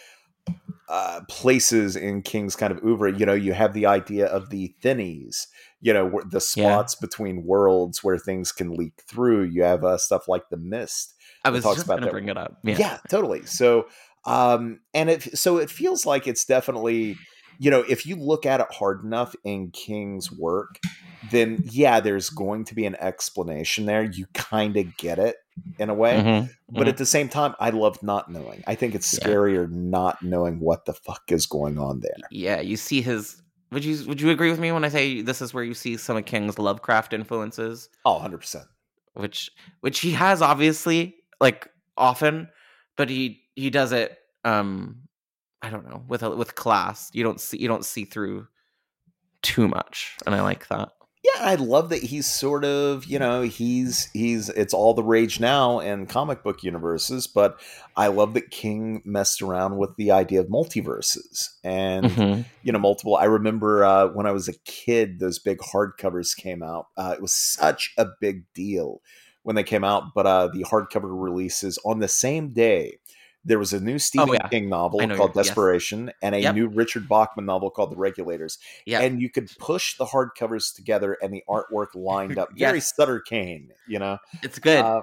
uh, places in King's kind of oeuvre. You know, you have the idea of the thinnies. You know, the spots between worlds where things can leak through. You have uh, stuff like the mist. I was just about going to bring it up. Yeah. Yeah. totally. So, um, and it so it feels like it's definitely, you know, if you look at it hard enough in King's work, then yeah, there's going to be an explanation there. You kind of get it in a way, Mhm, but mhm. at the same time, I love not knowing. I think it's Yeah. scarier not knowing what the fuck is going on there. yeah, you see his. Would you would you agree with me when I say this is where you see some of King's Lovecraft influences, Oh, 100 percent. which which he has obviously like often, but he he does it. Um, I don't know with a, with class. You don't see you don't see through too much, and I like that. Yeah, I love that he's sort of, you know, he's he's it's all the rage now in comic book universes, but I love that King messed around with the idea of multiverses and Mhm. you know multiple. I remember uh, when I was a kid, those big hardcovers came out. Uh, it was such a big deal when they came out, but uh, the hardcover releases on the same day. There was a new Stephen Oh, yeah. King novel called you're- yes. Desperation and a Yep. new Richard Bachman novel called The Regulators Yeah, and you could push the hardcovers together and the artwork lined up very Sutter Cane, you know. it's good. Uh,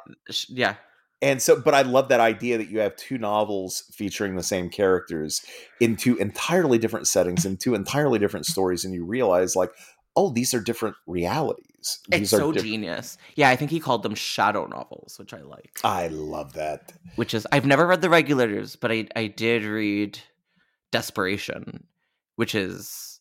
yeah, and so, but I love that idea that you have two novels featuring the same characters in two entirely different settings and two entirely different stories, and you realize like, oh, these are different realities. it's These are so genius. Yeah, I think he called them shadow novels, which I like. I love that. which is I've never read the regulators, but I I did read Desperation, which is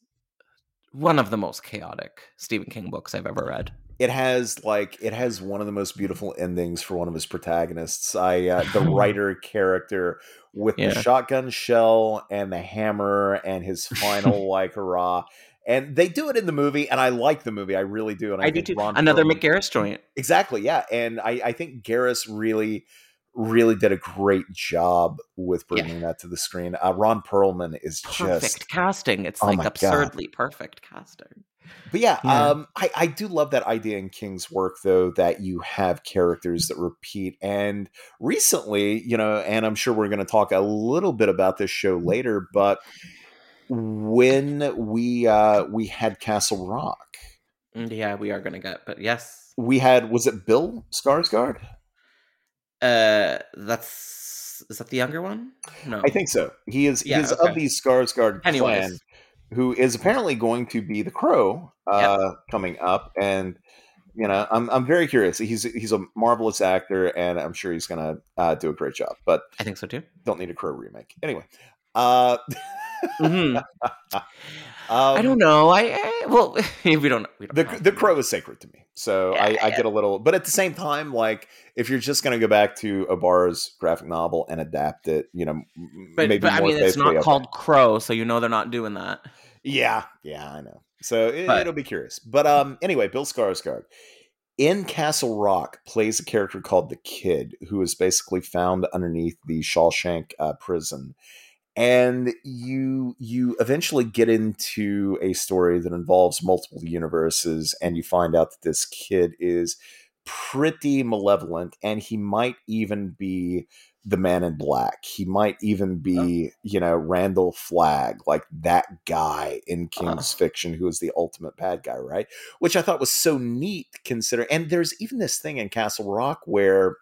one of the most chaotic Stephen King books I've ever read. It has like it has one of the most beautiful endings for one of his protagonists. I uh, the writer character with Yeah. the shotgun shell and the hammer and his final like hurrah. And they do it in the movie, and I like the movie. I really do. And I, I do too. Ron Another Perlman- Mick Garris joint. Exactly, yeah. And I, I think Garris really, really did a great job with Yeah. bringing that to the screen. Uh, Ron Perlman is Perfect just casting. It's Oh like my God. absurdly perfect casting. But yeah, Yeah. um, I, I do love that idea in King's work, though, that you have characters that repeat. And recently, you know, and I'm sure we're going to talk a little bit about this show later, but when we uh, we had Castle Rock, Mm, Yeah, we are gonna get, but yes. we had was it Bill Skarsgård? Uh that's is that the younger one? No. I think so. He is Yeah, he is okay. of the Skarsgård clan, who is apparently going to be the Crow uh, coming up, and you know, I'm I'm very curious. He's he's a marvelous actor, and I'm sure he's gonna uh, do a great job. But I think so too. don't need a Crow remake anyway. Uh, Mhm. um, I don't know. I, I well we don't we don't The know. the Crow is sacred to me, so I, I Yeah. get a little. But at the same time, like if you're just gonna go back to O'Barr's graphic novel and adapt it, you know, But, maybe but I mean, it's not called Crow, so you know they're not doing that. Yeah, yeah, I know. So it, it'll be curious. But um, anyway, Bill Skarsgård in Castle Rock plays a character called the Kid, who is basically found underneath the Shawshank uh, prison, and you you eventually get into a story that involves multiple universes, and you find out that this kid is pretty malevolent, and he might even be the man in black. He might even be, oh. you know, Randall Flagg, like that guy in uh-huh. King's fiction who is the ultimate bad guy, right? Which I thought was so neat considering and there's even this thing in Castle Rock where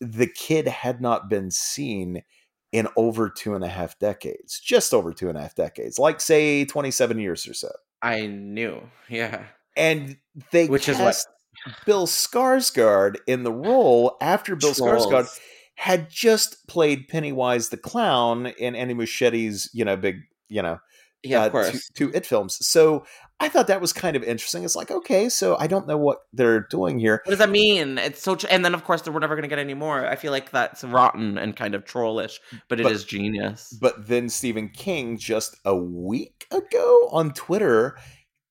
the kid had not been seen in over two and a half decades, just over two and a half decades, like say 27 years or so. I knew. Yeah. And they Which is cast what Bill Skarsgård in the role after Bill Skarsgård had just played Pennywise the clown in Andy Muschietti's, you know, big, you know, Yeah, uh, of course. two, two it films. So I thought that was kind of interesting. It's like, okay, so I don't know what they're doing here. What does that mean? It's so, tr- and then of course we're never going to get any more. I feel like that's rotten and kind of trollish, but it is But- genius. But then Stephen King just a week ago on Twitter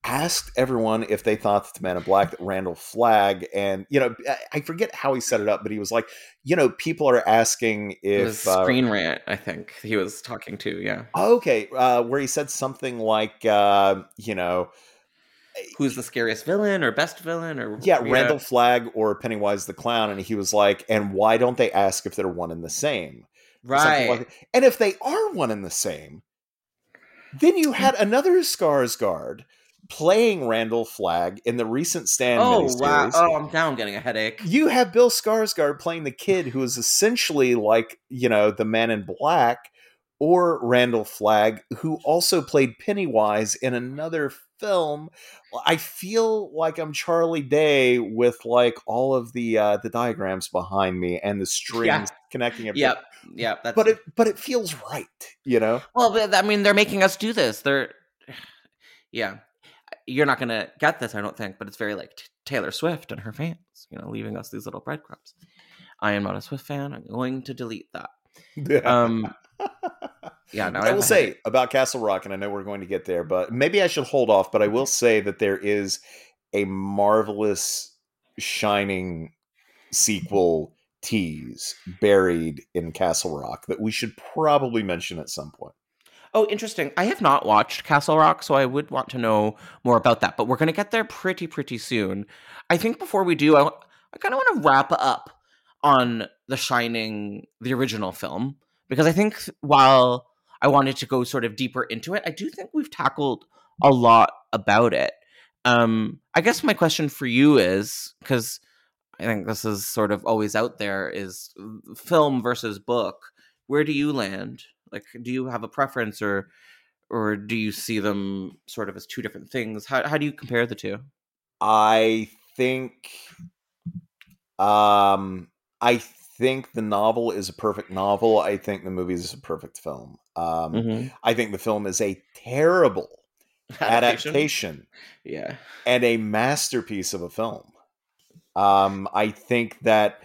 asked everyone if they thought that the Man in Black, that Randall Flagg, and you know, I- forget how he set it up, but he was like, you know, people are asking if uh, Screen Rant, I think he was talking to. Yeah, okay, uh, where he said something like, uh, you know, who's the scariest villain or best villain or yeah, Randall Flagg or Pennywise the Clown, and he was like, and why don't they ask if they're one and the same? right? like. And if they are one and the same, then you had another Skarsgård playing Randall Flagg in the recent Stand oh wow! Oh, I'm now I'm getting a headache. You have Bill Skarsgård playing the kid who is essentially like, you know, the man in black, or Randall Flagg, who also played Pennywise in another film. I feel like I'm Charlie Day with like all of the uh the diagrams behind me and the strings Yeah. connecting it. Yep, yep. That's But it but it feels right, you know? well. I mean, they're making us do this. They're yeah. You're not gonna get this, I don't think. But it's very like t- Taylor Swift and her fans, you know, leaving us these little breadcrumbs. I am not a Swift fan. I'm going to delete that. Um, yeah. No, I have will say about Castle Rock, and I know we're going to get there, but maybe I should hold off. But I will say that there is a marvelous Shining sequel tease buried in Castle Rock that we should probably mention at some point. Oh, interesting. I have not watched Castle Rock, so I would want to know more about that. But we're going to get there pretty, pretty soon. I think before we do, I, I kind of want to wrap up on The Shining, the original film, because I think while I wanted to go sort of deeper into it, I do think we've tackled a lot about it. Um, I guess my question for you is because I think this is sort of always out there is film versus book. Where do you land? Like, do you have a preference, or or do you see them sort of as two different things? How how do you compare the two? I think, um, I think the novel is a perfect novel. I think the movie is a perfect film. Um, Mm-hmm. I think the film is a terrible adaptation Yeah. and a masterpiece of a film. Um, I think that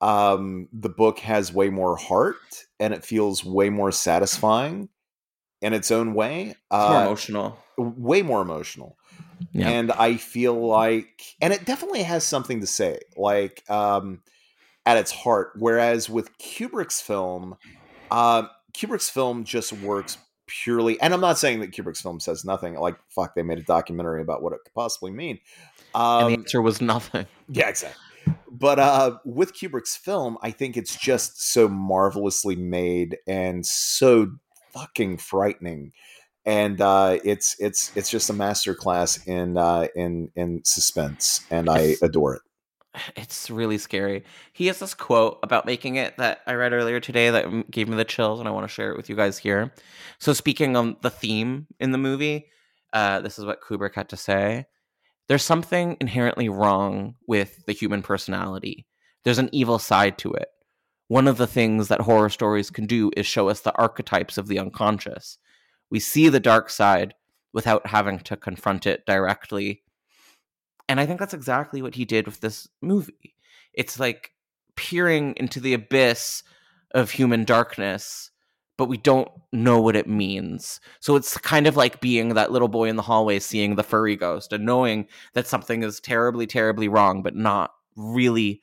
um, the book has way more heart and it feels way more satisfying in its own way. It's more Uh, emotional. way more emotional. Yeah. And I feel like, and it definitely has something to say, like um, at its heart. Whereas with Kubrick's film, uh, Kubrick's film just works purely, and I'm not saying that Kubrick's film says nothing. Like, fuck, they made a documentary about what it could possibly mean. and the Um, answer was nothing. yeah, exactly. But uh, with Kubrick's film, I think it's just so marvelously made and so fucking frightening, and uh, it's it's it's just a masterclass in uh, in in suspense, and I adore it. It's really scary. He has this quote about making it that I read earlier today that gave me the chills, and I want to share it with you guys here. So, speaking on the theme in the movie, uh, this is what Kubrick had to say. There's something inherently wrong with the human personality. There's an evil side to it. One of the things that horror stories can do is show us the archetypes of the unconscious. We see the dark side without having to confront it directly. And I think that's exactly what he did with this movie. It's like peering into the abyss of human darkness, but we don't know what it means. So it's kind of like being that little boy in the hallway seeing the furry ghost and knowing that something is terribly, terribly wrong, but not really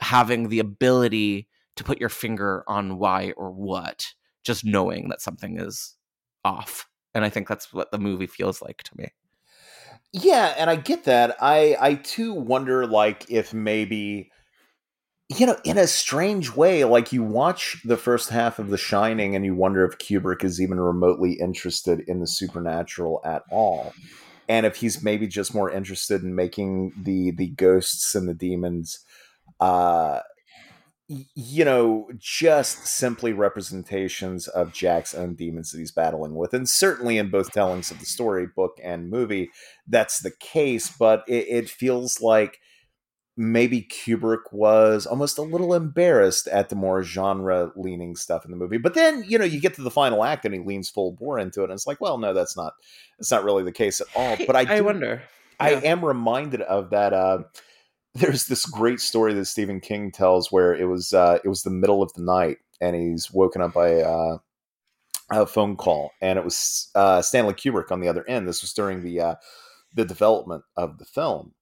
having the ability to put your finger on why or what, just knowing that something is off. And I think that's what the movie feels like to me. Yeah, and I get that. I I too wonder like if maybe you know, in a strange way, like you watch the first half of The Shining and you wonder if Kubrick is even remotely interested in the supernatural at all. And if he's maybe just more interested in making the the ghosts and the demons uh you know, just simply representations of Jack's own demons that he's battling with. And certainly in both tellings of the story, book and movie, that's the case. But it, it feels like maybe Kubrick was almost a little embarrassed at the more genre leaning stuff in the movie. But then, you know, you get to the final act and he leans full bore into it. And it's like, well, no, that's not, that's not really the case at all. But I, do, I wonder. I am reminded of that. Uh, there's this great story that Stephen King tells where it was uh, it was the middle of the night and he's woken up by uh, a phone call and it was uh, Stanley Kubrick on the other end. This was during the uh, the development of the film,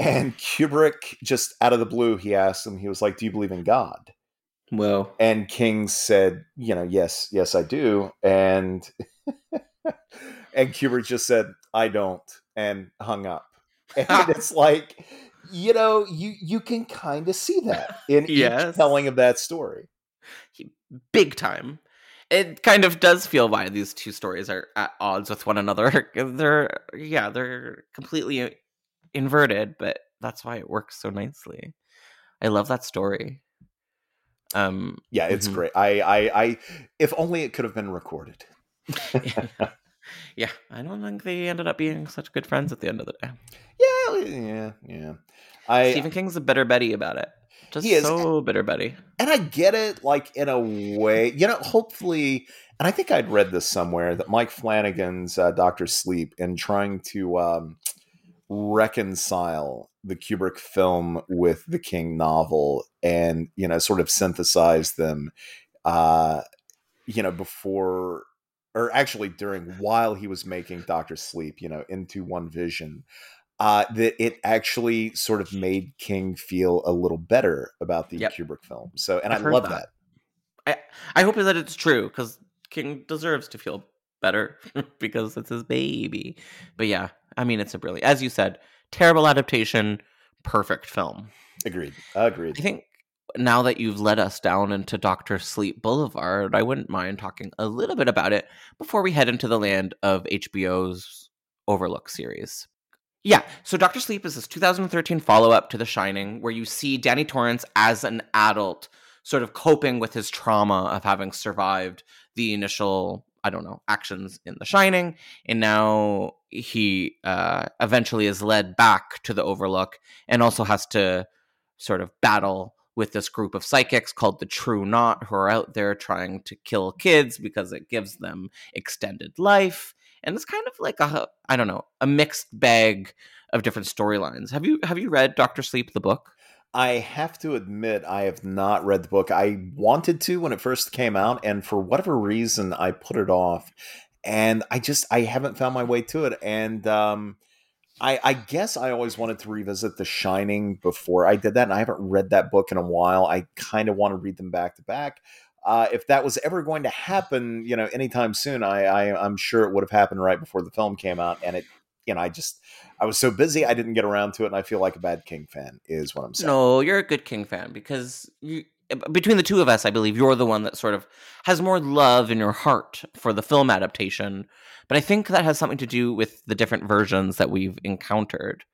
and Kubrick just out of the blue he asked him. He was like, "Do you believe in God?" Well, And King said, "You know, yes, yes, I do." And and Kubrick just said, "I don't," and hung up. And it's like, you know, you you can kind of see that in Yes. each telling of that story. big time. It kind of does feel why these two stories are at odds with one another. They're yeah, they're completely inverted, but that's why it works so nicely. I love that story. Um Yeah, it's Mhm. great. I, I, I, if only it could have been recorded. yeah, I don't think they ended up being such good friends at the end of the day. Yeah, yeah, yeah. I Stephen King's a bitter Betty about it. Just He is. so bitter Betty. and I get it, like in a way. You know, hopefully, and I think I'd read this somewhere that Mike Flanagan's uh, Doctor Sleep in trying to um, reconcile the Kubrick film with the King novel, and you know, sort of synthesize them. Uh, you know, before or actually during while he was making Doctor Sleep, you know, into one vision uh, that it actually sort of made King feel a little better about the Yep. Kubrick film. So, and I've I love that. that. I I hope that it's true because King deserves to feel better because it's his baby. But yeah, I mean, it's a brilliant, as you said, terrible adaptation, perfect film. Agreed. Agreed. I think now that you've led us down into Doctor Sleep Boulevard, I wouldn't mind talking a little bit about it before we head into the land of HBO's Overlook series. Yeah, so Doctor Sleep is this 2013 follow up to The Shining, where you see Danny Torrance as an adult, sort of coping with his trauma of having survived the initial, I don't know, actions in The Shining, and now he uh, eventually is led back to the Overlook and also has to sort of battle with this group of psychics called the True Knot, who are out there trying to kill kids because it gives them extended life. And it's kind of like a I don't know a mixed bag of different storylines. Have you have you read Doctor Sleep the book? I have to admit, I have not read the book. I wanted to when it first came out, and for whatever reason, I put it off. And I just I haven't found my way to it. And um, I, I guess I always wanted to revisit The Shining before I did that, and I haven't read that book in a while. I kind of want to read them back to back. Uh, if that was ever going to happen, you know, anytime soon, I, I I'm sure it would have happened right before the film came out, and it, know, I just I was so busy I didn't get around to it, and I feel like a bad King fan is what I'm saying. No, you're a good King fan because you, eh, between the two of us, I believe you're the one that sort of has more love in your heart for the film adaptation. But I think that has something to do with the different versions that we've encountered.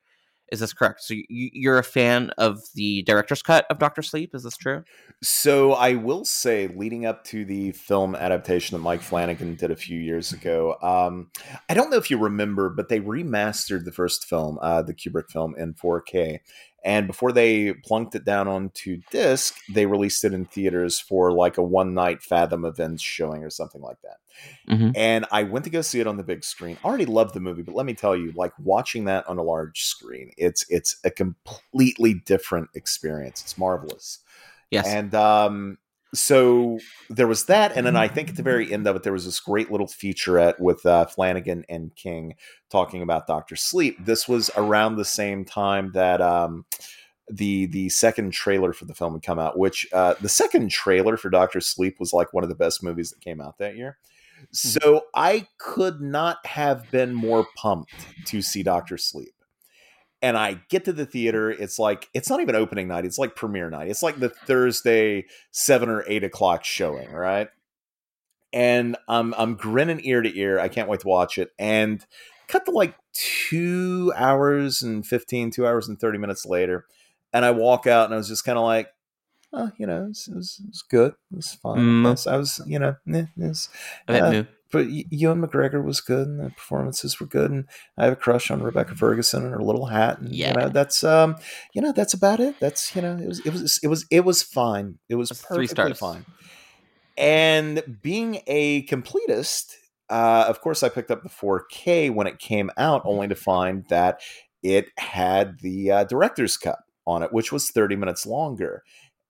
Is this correct? So you, you're a fan of the director's cut of Doctor Sleep? Is this true? So I will say, leading up to the film adaptation that Mike Flanagan did a few years ago, um, I don't know if you remember, but they remastered the first film, uh, the Kubrick film, in 4K. And before they plunked it down onto disc, they released it in theaters for like a one night Fathom events showing or something like that. Mhm. And I went to go see it on the big screen. I already loved the movie, but let me tell you, like watching that on a large screen, it's it's a completely different experience. It's marvelous. Yes. And um, so there was that, and then I think at the very end of it, there was this great little featurette with uh, Flanagan and King talking about Doctor Sleep. This was around the same time that um, the the second trailer for the film had come out. Which uh, the second trailer for Doctor Sleep was like one of the best movies that came out that year. So I could not have been more pumped to see Doctor Sleep and I get to the theater. It's like it's not even opening night; it's like premiere night. It's like the Thursday seven or eight o'clock showing, right? And I'm I'm grinning ear to ear. I can't wait to watch it. And cut to like two hours and 15, two hours and thirty minutes later, and I walk out, and I was just kind of like, oh, you know, it was, it was, it was good. It was fine. Mm. I was, you know, it was, uh. But Ewan McGregor was good, and the performances were good, and I have a crush on Rebecca Ferguson and her little hat, and Yeah. you know, that's um, you know, that's about it. That's you know, it was, it was, it was, it was fine. It was three perfectly stars. fine. And being a completist, uh, of course, I picked up the 4K when it came out, only to find that it had the uh, director's cut on it, which was 30 minutes longer.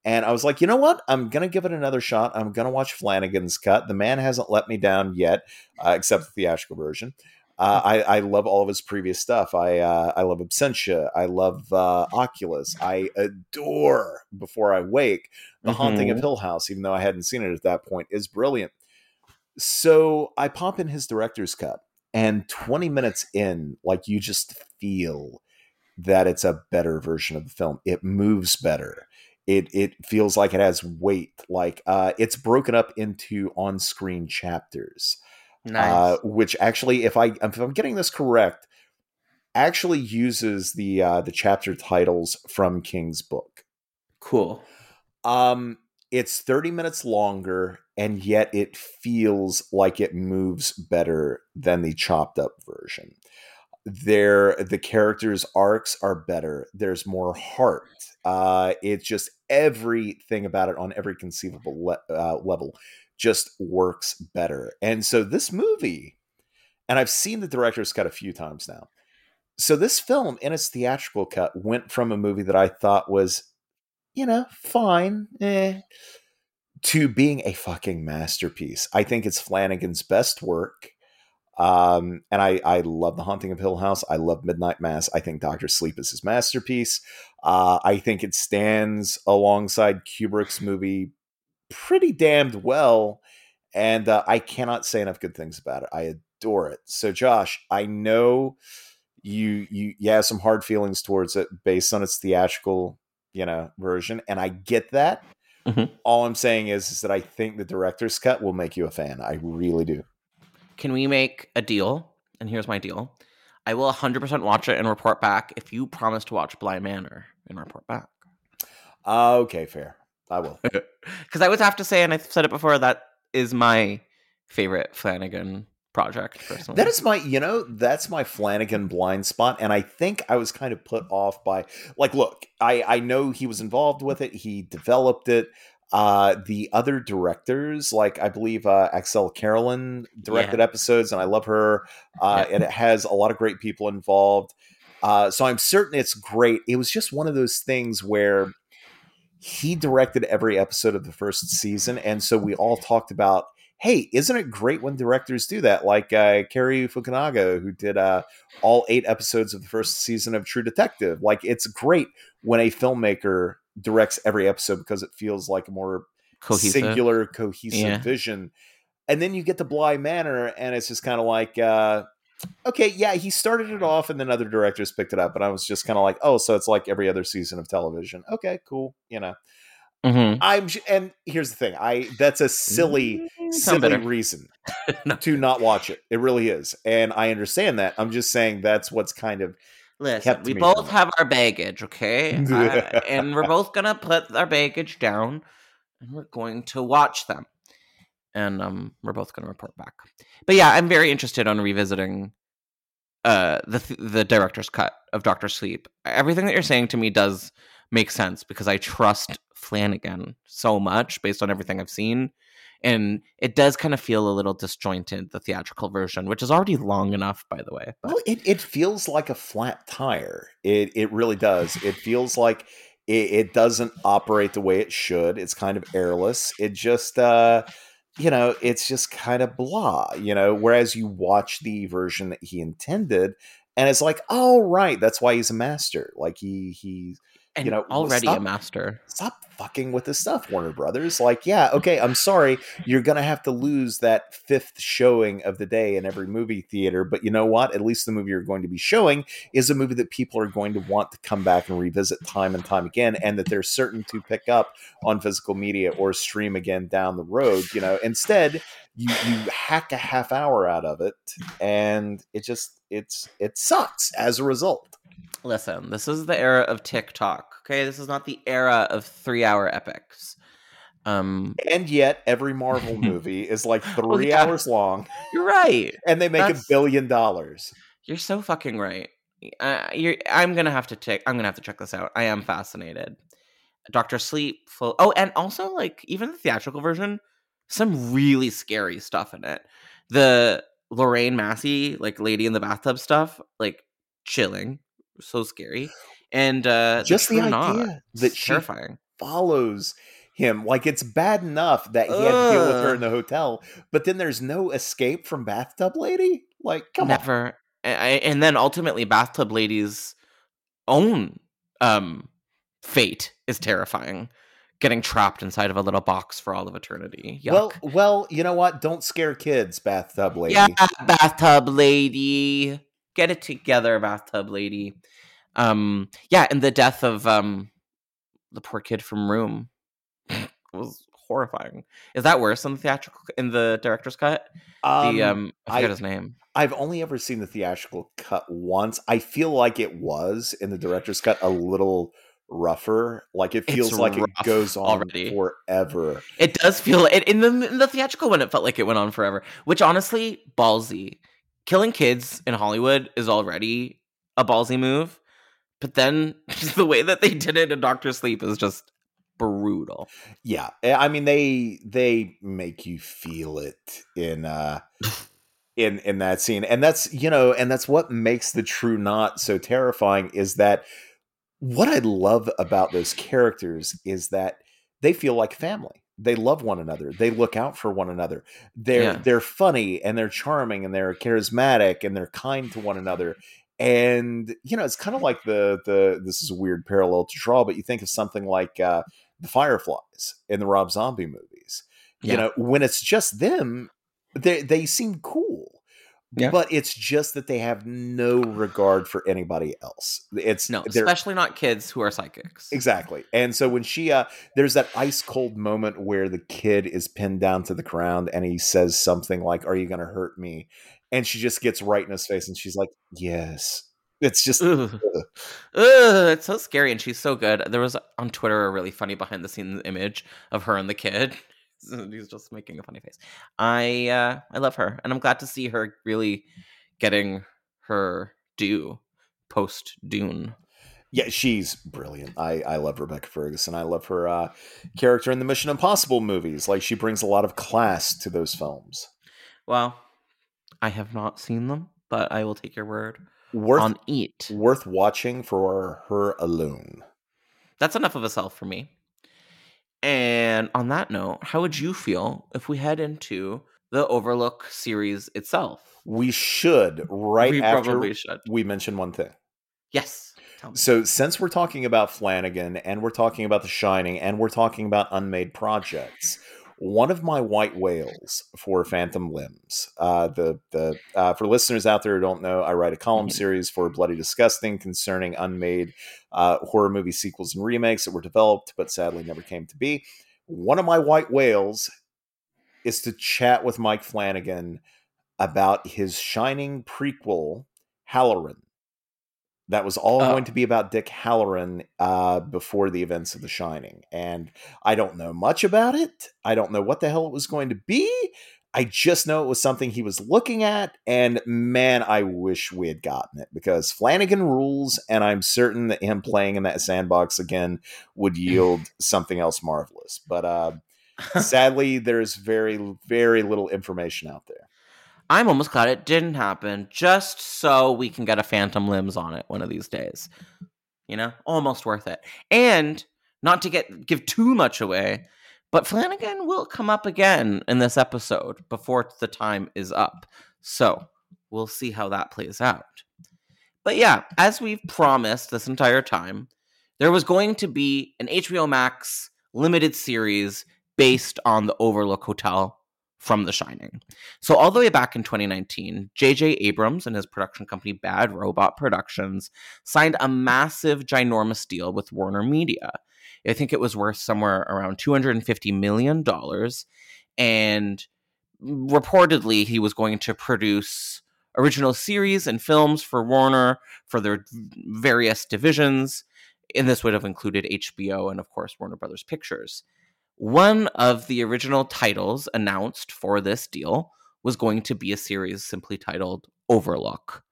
And I was like, you know what? I'm going to give it another shot. I'm going to watch Flanagan's cut. The man hasn't let me down yet, uh, except the theatrical version. Uh, I, I love all of his previous stuff. I uh, I love Absentia. I love uh, Oculus. I adore Before I Wake. The Haunting of Mhm. Hill House, even though I hadn't seen it at that point, is brilliant. So I pop in his director's cut, and 20 minutes in, like you just feel that it's a better version of the film. It moves better. It it feels like it has weight. Like uh, it's broken up into on screen chapters Nice. uh, which actually, if I if I'm getting this correct, actually uses the uh, the chapter titles from King's book. cool. Um, it's 30 minutes longer, and yet it feels like it moves better than the chopped up version. There, the characters' arcs are better. There's more heart. Uh, it's just everything about it on every conceivable le- uh, level just works better. And so this movie, and I've seen the director's cut a few times now. So this film, in its theatrical cut, went from a movie that I thought was you know, fine, eh, to being a fucking masterpiece. I think it's Flanagan's best work. Um, and I, I love The Haunting of Hill House. I love Midnight Mass. I think Doctor Sleep is his masterpiece. Uh, I think it stands alongside Kubrick's movie pretty damned well. And uh, I cannot say enough good things about it. I adore it. So, Josh, I know you you you have some hard feelings towards it based on its theatrical you know version and i get that Mhm. all i'm saying is, is that i think the director's cut will make you a fan i really do Can we make a deal? And here's my deal. I will 100% watch it and report back if you promise to watch Bly Manor and report back. Okay fair i will Because I would have to say, and I've said it before, that is my favorite Flanagan project, personally. that is my you know that's my flanagan blind spot and i think i was kind of put off by like look i i know he was involved with it he developed it uh the other directors like i believe uh axelle carolyn directed episodes and i love her uh Yeah. and it has a lot of great people involved. Uh so i'm certain it's great. It was just one of those things where he directed every episode of the first season and so we all talked about hey isn't it great when directors do that? Like uh Cary Fukunaga who did uh all eight episodes of the first season of True Detective. Like it's great when a filmmaker directs every episode because it feels like a more cohesive. singular cohesive Yeah. vision and then you get to Bly Manor and it's just kind of like uh okay yeah he started it off and then other directors picked it up and I was just kind of like oh so it's like every other season of television okay cool you know Mhm. I'm and here's the thing I that's a silly Mm, silly better. reason No. to not watch it it really is and I understand that I'm just saying that's what's kind of Listen, we both have our baggage, okay? I- and we're both gonna put our baggage down, and we're going to watch them, and um, we're both gonna report back. But yeah, I'm very interested on revisiting uh the th- the director's cut of Doctor Sleep. Everything that you're saying to me does make sense because I trust Flanagan so much based on everything I've seen. And it does kind of feel a little disjointed, the theatrical version, which is already long enough, by the way. But Well, it, it feels like a flat tire. It it really does. It feels like it, it doesn't operate the way it should. It's kind of airless. It just uh you know, it's just kind of blah, you know, whereas you watch the version that he intended and it's like, oh right, that's why he's a master. Like he he and you know, already a master. stop fucking with this stuff, Warner Brothers. Like, yeah, okay, I'm sorry, you're gonna have to lose that fifth showing of the day in every movie theater, but you know what? At least the movie you're going to be showing is a movie that people are going to want to come back and revisit time and time again, and that they're certain to pick up on physical media or stream again down the road. You know, instead you you hack a half hour out of it, and it just it's it sucks as a result. Listen, this is the era of TikTok, Okay, this is not the era of three-hour epics. Um, And yet, every Marvel movie is like three Oh, yeah. hours long, you're right. and they make a billion dollars. You're so fucking right. Uh, you're, I'm gonna have to check. I'm gonna have to check this out. I am fascinated. Doctor Sleep. Full. Oh, and also like even the theatrical version, some really scary stuff in it. The Lorraine Massey, like lady in the bathtub stuff, like chilling, so scary, and uh Just the idea that it's she- terrifying. Follows him like it's bad enough that he had to deal with her in the hotel, but then there's no escape from bathtub lady. Like, come on. Never. A- a- And then ultimately, bathtub lady's own um fate is terrifying. Getting trapped inside of a little box for all of eternity. Yuck. Well, well, you know what? Don't scare kids, bathtub lady. yeah, bathtub lady. Get it together, bathtub lady. Um, yeah, and the death of um the poor kid from Room was horrifying. Is that worse than the theatrical in the director's cut? the um, I forget I- his name. I've only ever seen the theatrical cut once. I feel like it was in the director's cut a little rougher. Like it It's feels like it goes on already. forever. It does feel it in the in the theatrical one. It felt like it went on forever, which honestly, ballsy. Killing kids in Hollywood is already a ballsy move, but then the way that they did it in Doctor Sleep is just brutal. Yeah, eh, I mean they they make you feel it in uh in in that scene, and that's you know, and that's what makes the True Knot so terrifying. Is that what I love about those characters is that they feel like family. They love one another. They look out for one another. They're Yeah. they're funny and they're charming and they're charismatic and they're kind to one another. And you know, it's kind of like the the this is a weird parallel to draw, but you think of something like uh, the Fireflies in the Rob Zombie movies. You know, when it's just them, they they seem cool. Yeah. But it's just that they have no regard for anybody else. It's No, especially not kids who are psychics. Exactly. And so when she uh there's that ice cold moment where the kid is pinned down to the ground and he says something like, Are you gonna hurt me? And she just gets right in his face and she's like, Yes. It's just Ugh. Ugh, it's so scary, and she's so good. There was on Twitter a really funny behind the scenes image of her and the kid. He's just making a funny face. I uh, I love her, and I'm glad to see her really getting her due post Dune. Yeah, she's brilliant. I, I love Rebecca Ferguson. I love her uh, character in the Mission Impossible movies. Like she brings a lot of class to those films. Well, I have not seen them, but I will take your word Worth on it. worth watching for her alone. That's enough of a sell for me. And on that note, how would you feel if we head into the Overlook series itself? We should right we after should. we mention one thing. Yes. Tell me. So, since we're talking about Flanagan and we're talking about The Shining and we're talking about unmade projects, one of my white whales for Phantom Limbs. Uh, the the uh, for listeners out there who don't know, I write a column series for Bloody Disgusting concerning unmade uh, horror movie sequels and remakes that were developed but sadly never came to be. One of my white whales is to chat with Mike Flanagan about his Shining prequel, Hallorann that was all Oh. going to be about Dick Hallorann uh, before the events of The Shining. And I don't know much about it. I don't know what the hell it was going to be. I just know it was something he was looking at. And man, I wish we had gotten it because Flanagan rules. And I'm certain that him playing in that sandbox again would yield something else marvelous. But uh, sadly, there's very, very little information out there. I'm almost glad it didn't happen, just so we can get a Phantom Limbs on it one of these days. You know, almost worth it. And not to get give too much away, but Flanagan will come up again in this episode before the time is up. So we'll see how that plays out. But yeah, as we've promised this entire time, there was going to be an HBO Max limited series based on the Overlook Hotel from The Shining. So, all the way back in 2019, J.J. Abrams and his production company Bad Robot Productions signed a massive, ginormous deal with Warner Media. I think it was worth somewhere around $250 million. And reportedly, he was going to produce original series and films for Warner for their various divisions. and this would have included HBO and, of course, Warner Brothers Pictures. One of the original titles announced for this deal was going to be a series simply titled Overlook.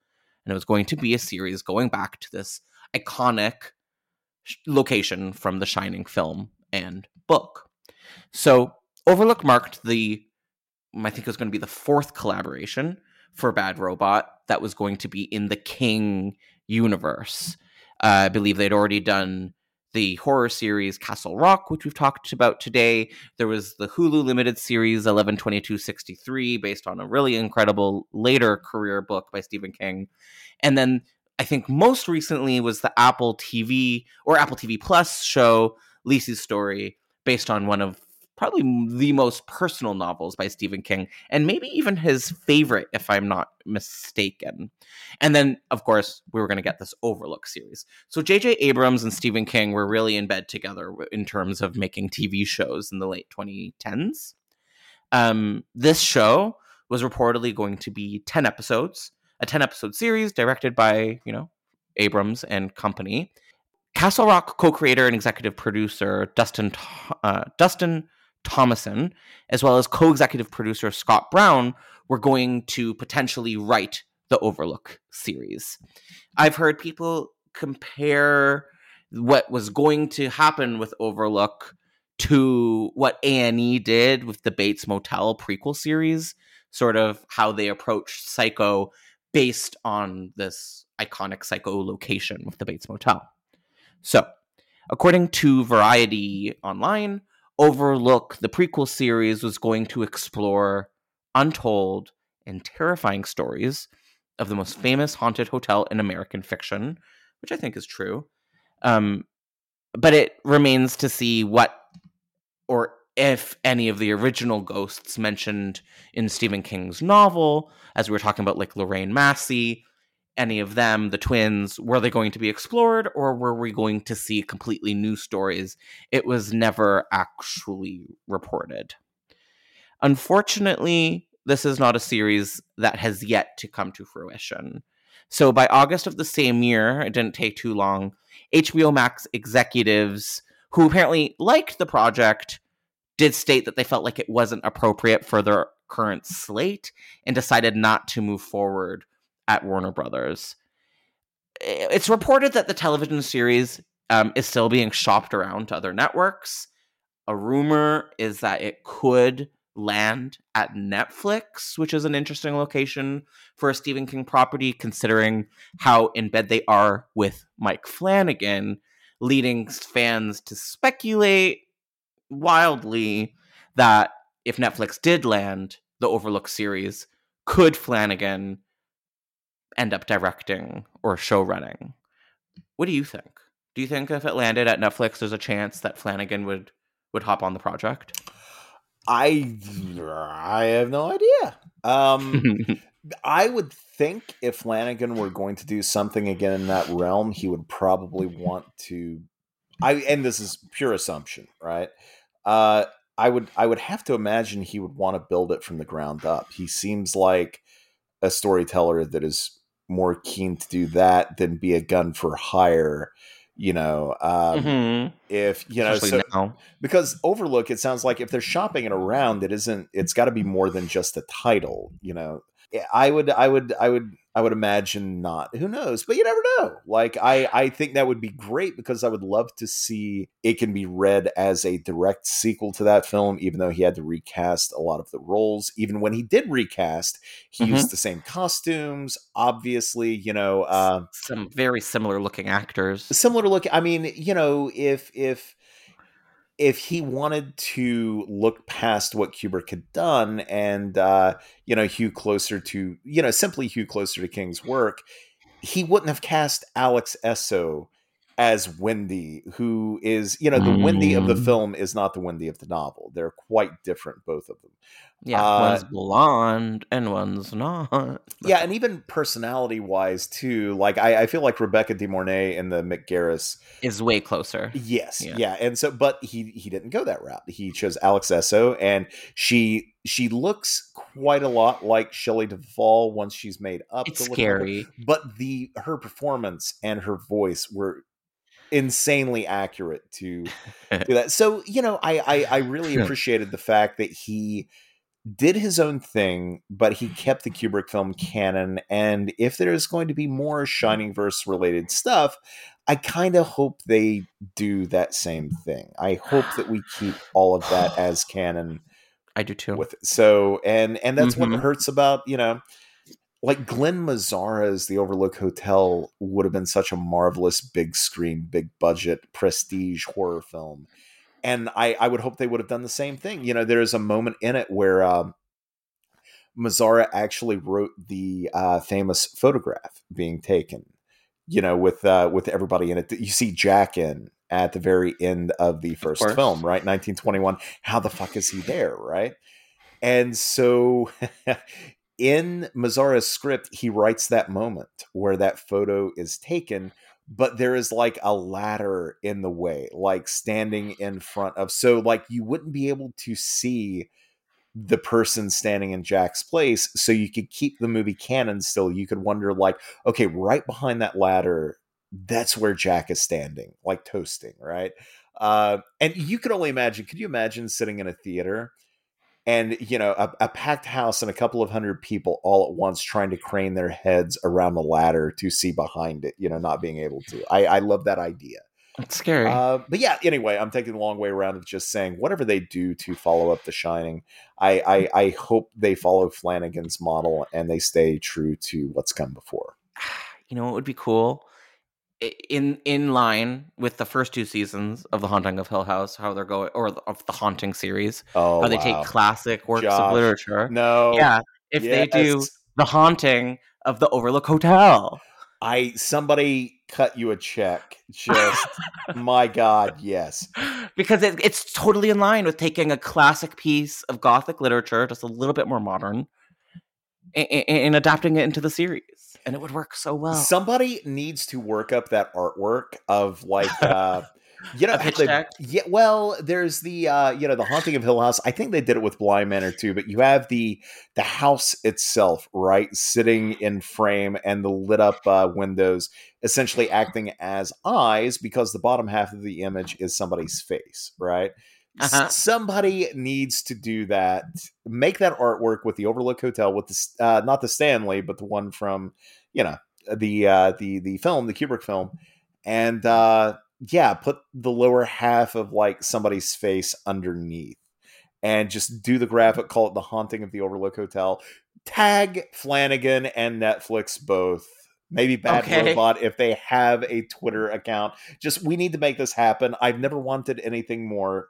And it was going to be a series going back to this iconic location from the Shining film and book. So Overlook marked the, I think it was going to be the fourth collaboration for Bad Robot that was going to be in the King universe. Uh, I believe they'd already done the horror series Castle Rock, which we've talked about today. There was the Hulu limited series 112263, based on a really incredible later career book by Stephen King. And then I think most recently was the Apple TV or Apple TV Plus show Lisey's Story, based on one of probably the most personal novels by Stephen King, and maybe even his favorite, if I'm not mistaken. And then, of course, we were going to get this Overlook series. So J.J. Abrams and Stephen King were really in bed together in terms of making TV shows in the late 2010s. Um, this show was reportedly going to be 10 episodes, a 10 episode series directed by, you know, Abrams and company. Castle Rock co-creator and executive producer Dustin uh, Dustin Thomason, as well as co executive producer Scott Brown, were going to potentially write the Overlook series. I've heard people compare what was going to happen with Overlook to what A&E did with the Bates Motel prequel series, sort of how they approached Psycho based on this iconic Psycho location with the Bates Motel. So, according to Variety Online, Overlook, the prequel series, was going to explore untold and terrifying stories of the most famous haunted hotel in American fiction, which I think is true. Um, but it remains to see what or if any of the original ghosts mentioned in Stephen King's novel, as we were talking about, like Lorraine Massey, any of them, the twins, were they going to be explored or were we going to see completely new stories? It was never actually reported. Unfortunately, this is not a series that has yet to come to fruition. So by August of the same year, it didn't take too long, HBO Max executives who apparently liked the project did state that they felt like it wasn't appropriate for their current slate and decided not to move forward at Warner Brothers. It's reported that the television series um, is still being shopped around to other networks. A rumor is that it could land at Netflix, which is an interesting location for a Stephen King property, considering how in bed they are with Mike Flanagan, leading fans to speculate wildly that if Netflix did land the Overlook series, could Flanagan end up directing or show running. What do you think? Do you think if it landed at Netflix, there's a chance that Flanagan would would hop on the project? I I have no idea. Um, I would think if Flanagan were going to do something again in that realm, he would probably want to. I and this is pure assumption, right? Uh, I would I would have to imagine he would want to build it from the ground up. He seems like a storyteller that is more keen to do that than be a gun for hire you know um, mm-hmm. if you know so, because overlook it sounds like if they're shopping it around it isn't it's got to be more than just a title you know i would i would i would I would imagine not. Who knows? But you never know. Like I, I think that would be great because I would love to see it can be read as a direct sequel to that film, even though he had to recast a lot of the roles. Even when he did recast, he mm-hmm. used the same costumes. Obviously, you know, uh, some very similar looking actors. Similar look. I mean, you know, if if if he wanted to look past what Kubrick had done and uh, you know hew closer to you know simply hew closer to King's work, he wouldn't have cast Alex Essoe as Wendy, who is you know the mm. Wendy of the mm. film is not the Wendy of the novel. They're quite different, both of them. Yeah, uh, one's blonde and one's not. yeah, and even personality wise too. Like I, I feel like Rebecca De Mornay in the Mick Garris is way closer. Yes, yeah. yeah, and so but he he didn't go that route. He chose Alex Essoe, and she she looks quite a lot like Shelley Duvall once she's made up. It's scary, bit, but the her performance and her voice were insanely accurate to do that. So you know, I I, I really appreciated the fact that he did his own thing, but he kept the Kubrick film canon. And if there's going to be more Shining verse related stuff, I kind of hope they do that same thing. I hope that we keep all of that as canon. I do too. With so and and that's Mhm. what hurts about you know, like Glen Mazzara's The Overlook Hotel would have been such a marvelous big screen, big budget, prestige horror film, and I I would hope they would have done the same thing. You know, there's a moment in it where. Um, Mazzara actually wrote the uh, famous photograph being taken, you know, with uh, with everybody in it. You see Jack in at the very end of the first course. film, right? 1921. How the fuck is he there, right? And so in Mazzara's script, he writes that moment where that photo is taken, but there is like a ladder in the way, like standing in front of. So, like, you wouldn't be able to see the person standing in Jack's place, so you could keep the movie canon still. You could wonder, like, okay, right behind that ladder, that's where Jack is standing, like toasting, right? Uh, and you could only imagine. Could you imagine sitting in a theater? And you know a, a packed house and a couple of hundred people all at once trying to crane their heads around the ladder to see behind it you know not being able to i, I love that idea It's scary. uh, but yeah anyway i'm taking the long way around of just saying whatever they do to follow up the shining I, I i hope they follow flanagan's model and they stay true to what's come before you know what would be cool? In in line with the first two seasons of The Haunting of Hill House, how they're going, or of the Haunting series, oh how they wow. take classic works Josh, of literature. no Yeah, if they do. The Haunting of the Overlook Hotel. i somebody cut you a check just my god yes because it, it's totally in line with taking a classic piece of Gothic literature, just a little bit more modern, and, and adapting it into the series, and it would work so well. Somebody needs to work up that artwork of like uh you know the- yeah well there's the uh you know the haunting of hill house. I think they did it with Bly Manor too but you have the the house itself right sitting in frame and the lit up uh, windows essentially acting as eyes because the bottom half of the image is somebody's face right Uh-huh. somebody needs to do that make that artwork with the overlook hotel with the uh, not the stanley but the one from you know the uh the the film the kubrick film and uh yeah put the lower half of like somebody's face underneath and just do the graphic call it the haunting of the overlook hotel tag flanagan and netflix both maybe bad Okay. robot if they have a twitter account just we need to make this happen i've never wanted anything more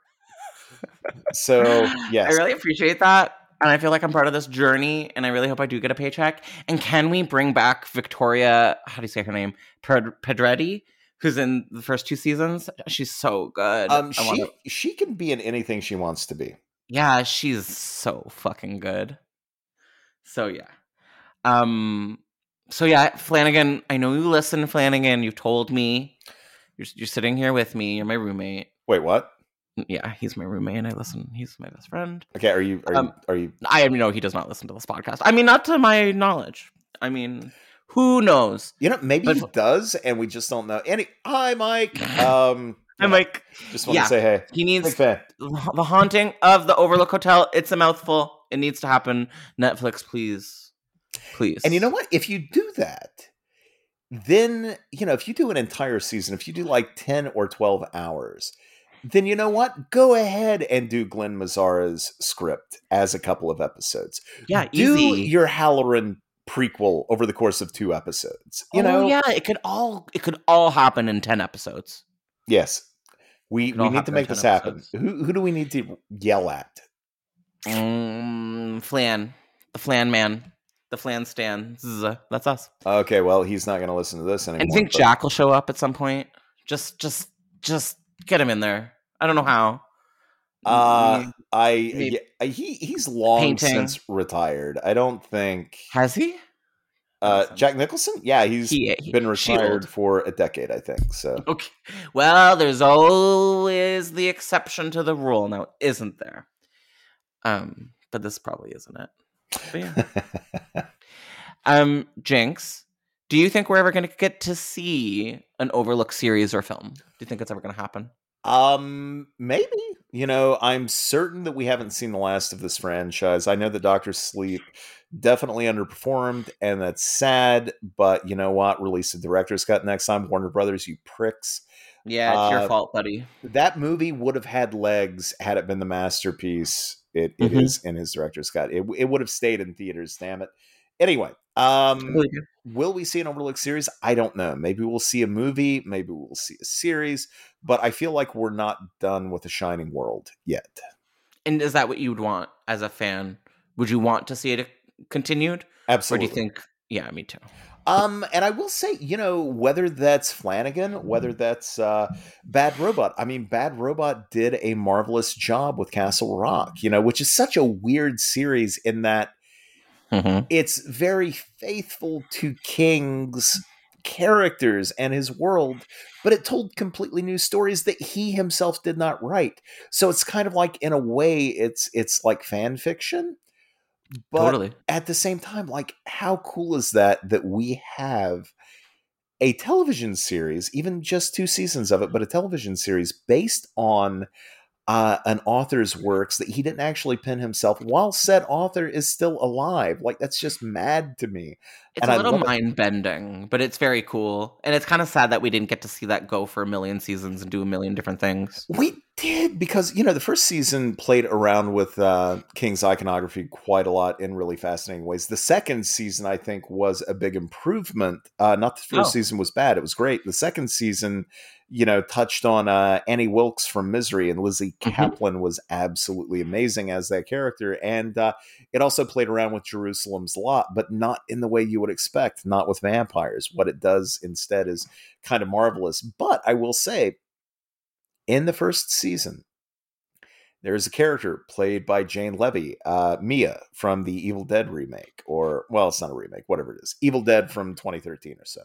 so yes I really appreciate that. And I feel like I'm part of this journey, and I really hope I do get a paycheck. And can we bring back Victoria? How do you say her name? Pedretti, who's in the first two seasons. She's so good. um she she can be in anything she wants to be yeah, she's so fucking good. So yeah. Um. So yeah, Flanagan. I know you listen, Flanagan. You've told me. You're you're sitting here with me. You're my roommate. wait what Yeah, he's my roommate. and I listen. He's my best friend. okay are you are Um, you are you I know he does not listen to this podcast. I mean, not to my knowledge. I mean, who knows? You know, maybe But- he does, and we just don't know. Any, hi, Mike. Um, I'm yeah, like, just want yeah. to say hey. he needs the haunting of the Overlook Hotel. It's a mouthful. It needs to happen. Netflix, please, please. And you know what? If you do that, then you know if you do an entire season, if you do like ten or twelve hours, then you know what? Go ahead and do Glen Mazzara's script as a couple of episodes. yeah, Do easy. your Hallorann prequel over the course of two episodes. You oh, know, yeah, it could all it could all happen in ten episodes. yes. We we need to make 10 this happen. Who who do we need to yell at? Mm, Flan, the Flan man, the Flan Stan. That's us. Okay, well, he's not going to listen to this anymore. And I think but- Jack will show up at some point. Just, just, just get him in there. I don't know how. Uh, I yeah, he he's long Painting. since retired. I don't think has he? uh, Jack Nicholson. Yeah, he's He- he- been retired Shield. for a decade, I think. So Okay. Well, there's always the exception to the rule now, isn't there? Um, but this probably isn't it. But yeah. um, Jinx, Do you think we're ever going to get to see an Overlook series or film? Do you think it's ever going to happen? Um, maybe. You know, I'm certain that we haven't seen the last of this franchise. I know that Doctor Sleep definitely underperformed, and that's sad. But you know what? Release a director's cut next time, Warner Brothers. You pricks. Yeah, it's Uh, your fault, buddy. That movie would have had legs had it been the masterpiece it, it Mhm. is in his director's cut. It, it would have stayed in theaters. Damn it. Anyway, um, will we see an Overlook series? I don't know. Maybe we'll see a movie. Maybe we'll see a series. But I feel like we're not done with the Shining World yet. And is that what you would want as a fan? Would you want to see it continued? Absolutely. Or do you think? Yeah, me too. Um, and I will say, you know, whether that's Flanagan, whether that's uh, Bad Robot. I mean, Bad Robot did a marvelous job with Castle Rock, you know, which is such a weird series in that Mhm. it's very faithful to King's characters and his world, but it told completely new stories that he himself did not write. So it's kind of like, in a way, it's it's like fan fiction. But Totally. at the same time, like, how cool is that that we have a television series, even just two seasons of it, but a television series based on uh, an author's works that he didn't actually pen himself while said author is still alive. Like, that's just mad to me. It's And a little it. mind bending, but it's very cool. And it's kind of sad that we didn't get to see that go for a million seasons and do a million different things. We did because you know the first season played around with uh, King's iconography quite a lot in really fascinating ways. The second season, I think, was a big improvement. Uh, not the first Oh. season was bad; it was great. The second season, you know, touched on uh, Annie Wilkes from Misery, and Lizzy Mhm. Caplan was absolutely amazing as that character. And uh, it also played around with Jerusalem's Lot, but not in the way you would expect. Not with vampires. What it does instead is kind of marvelous. But I will say in the first season, there's a character played by Jane Levy, uh, Mia from the Evil Dead remake, or well, it's not a remake, whatever it is, Evil Dead from 2013 or so.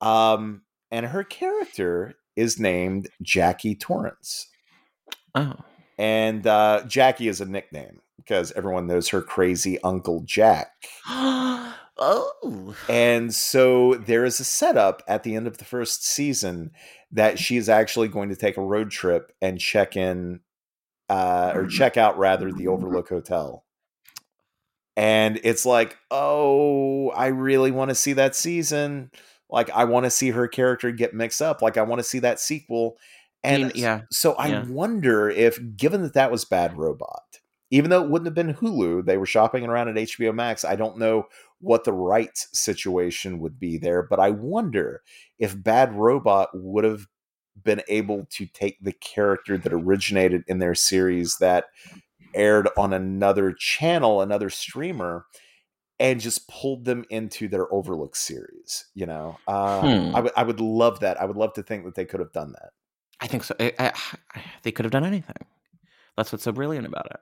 Um, and her character is named Jackie Torrance, Oh. and uh, Jackie is a nickname because everyone knows her crazy Uncle Jack. oh. And so there is a setup at the end of the first season that she is actually going to take a road trip and check in uh, or check out rather the Overlook Hotel. And it's like, oh, I really want to see that season. Like, I want to see her character get mixed up. Like, I want to see that sequel. And mean, yeah, so I yeah. wonder if, given that that was Bad Robot, even though it wouldn't have been Hulu, they were shopping around at HBO Max. I don't know what the rights situation would be there, but I wonder if Bad Robot would have been able to take the character that originated in their series that aired on another channel, another streamer, and just pulled them into their Overlook series. You know, uh, Hmm. I would I would love that. I would love to think that they could have done that. I think so. I, I, they could have done anything. That's what's so brilliant about it.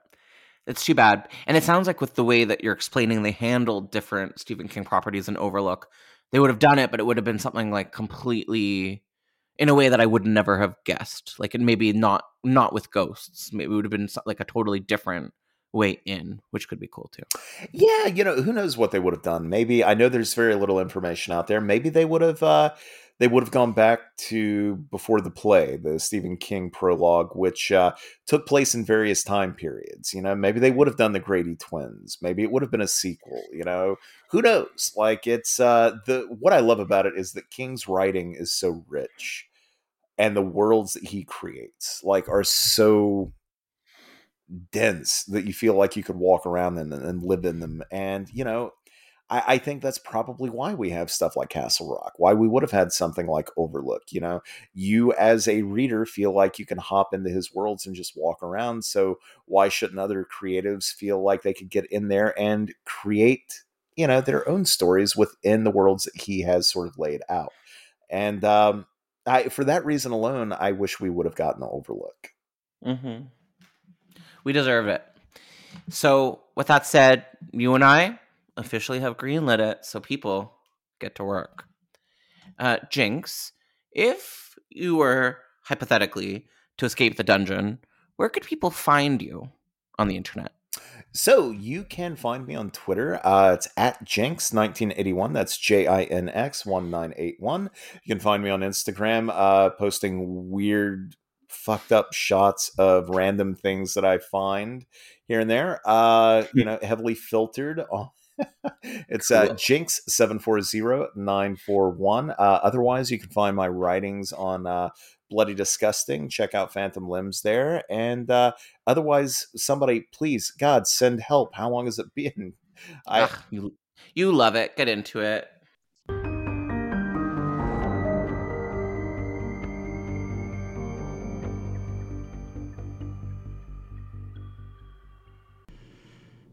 It's too bad. And it sounds like with the way that you're explaining they handled different Stephen King properties in Overlook, they would have done it, but it would have been something like completely in a way that I would never have guessed. Like it maybe not not with ghosts. Maybe it would have been like a totally different way in, which could be cool too. Yeah, you know, who knows what they would have done? Maybe I know there's very little information out there. Maybe they would have uh they would have gone back to before the play, the Stephen King prologue, which uh, took place in various time periods. You know, maybe they would have done the Grady twins. Maybe it would have been a sequel. You know, who knows? Like it's uh, the what I love about it is that King's writing is so rich, and the worlds that he creates like are so dense that you feel like you could walk around them and live in them. And, you know, I, I think that's probably why we have stuff like Castle Rock, why we would have had something like Overlook. You know, you as a reader feel like you can hop into his worlds and just walk around. So why shouldn't other creatives feel like they could get in there and create, you know, their own stories within the worlds that he has sort of laid out? And um, I, for that reason alone, I wish we would have gotten Overlook. Mm-hmm. We deserve it. So, with that said, you and I officially have greenlit it, so people get to work. Uh, Jinx, if you were hypothetically to escape the dungeon, where could people find you on the internet? So you can find me on Twitter. Uh, it's at Jinx1981. That's J I N X 1981. You can find me on Instagram, uh, posting weird, fucked up shots of random things that I find here and there. Uh, you know, heavily filtered it's uh, Cool. Jinx seven four zero nine four one. Uh, otherwise, you can find my writings on uh, Bloody Disgusting. Check out Phantom Limbs there. And uh, otherwise, somebody please, God, send help. How long has it been? I Ugh, you, you love it. Get into it.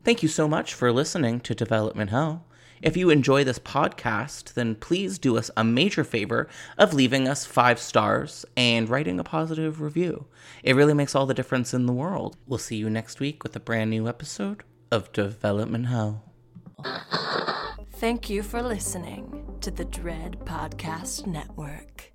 Thank you so much for listening to Development Hell. If you enjoy this podcast, then please do us a major favor of leaving us five stars and writing a positive review. It really makes all the difference in the world. We'll see you next week with a brand new episode of Development Hell. Thank you for listening to the Dread Podcast Network.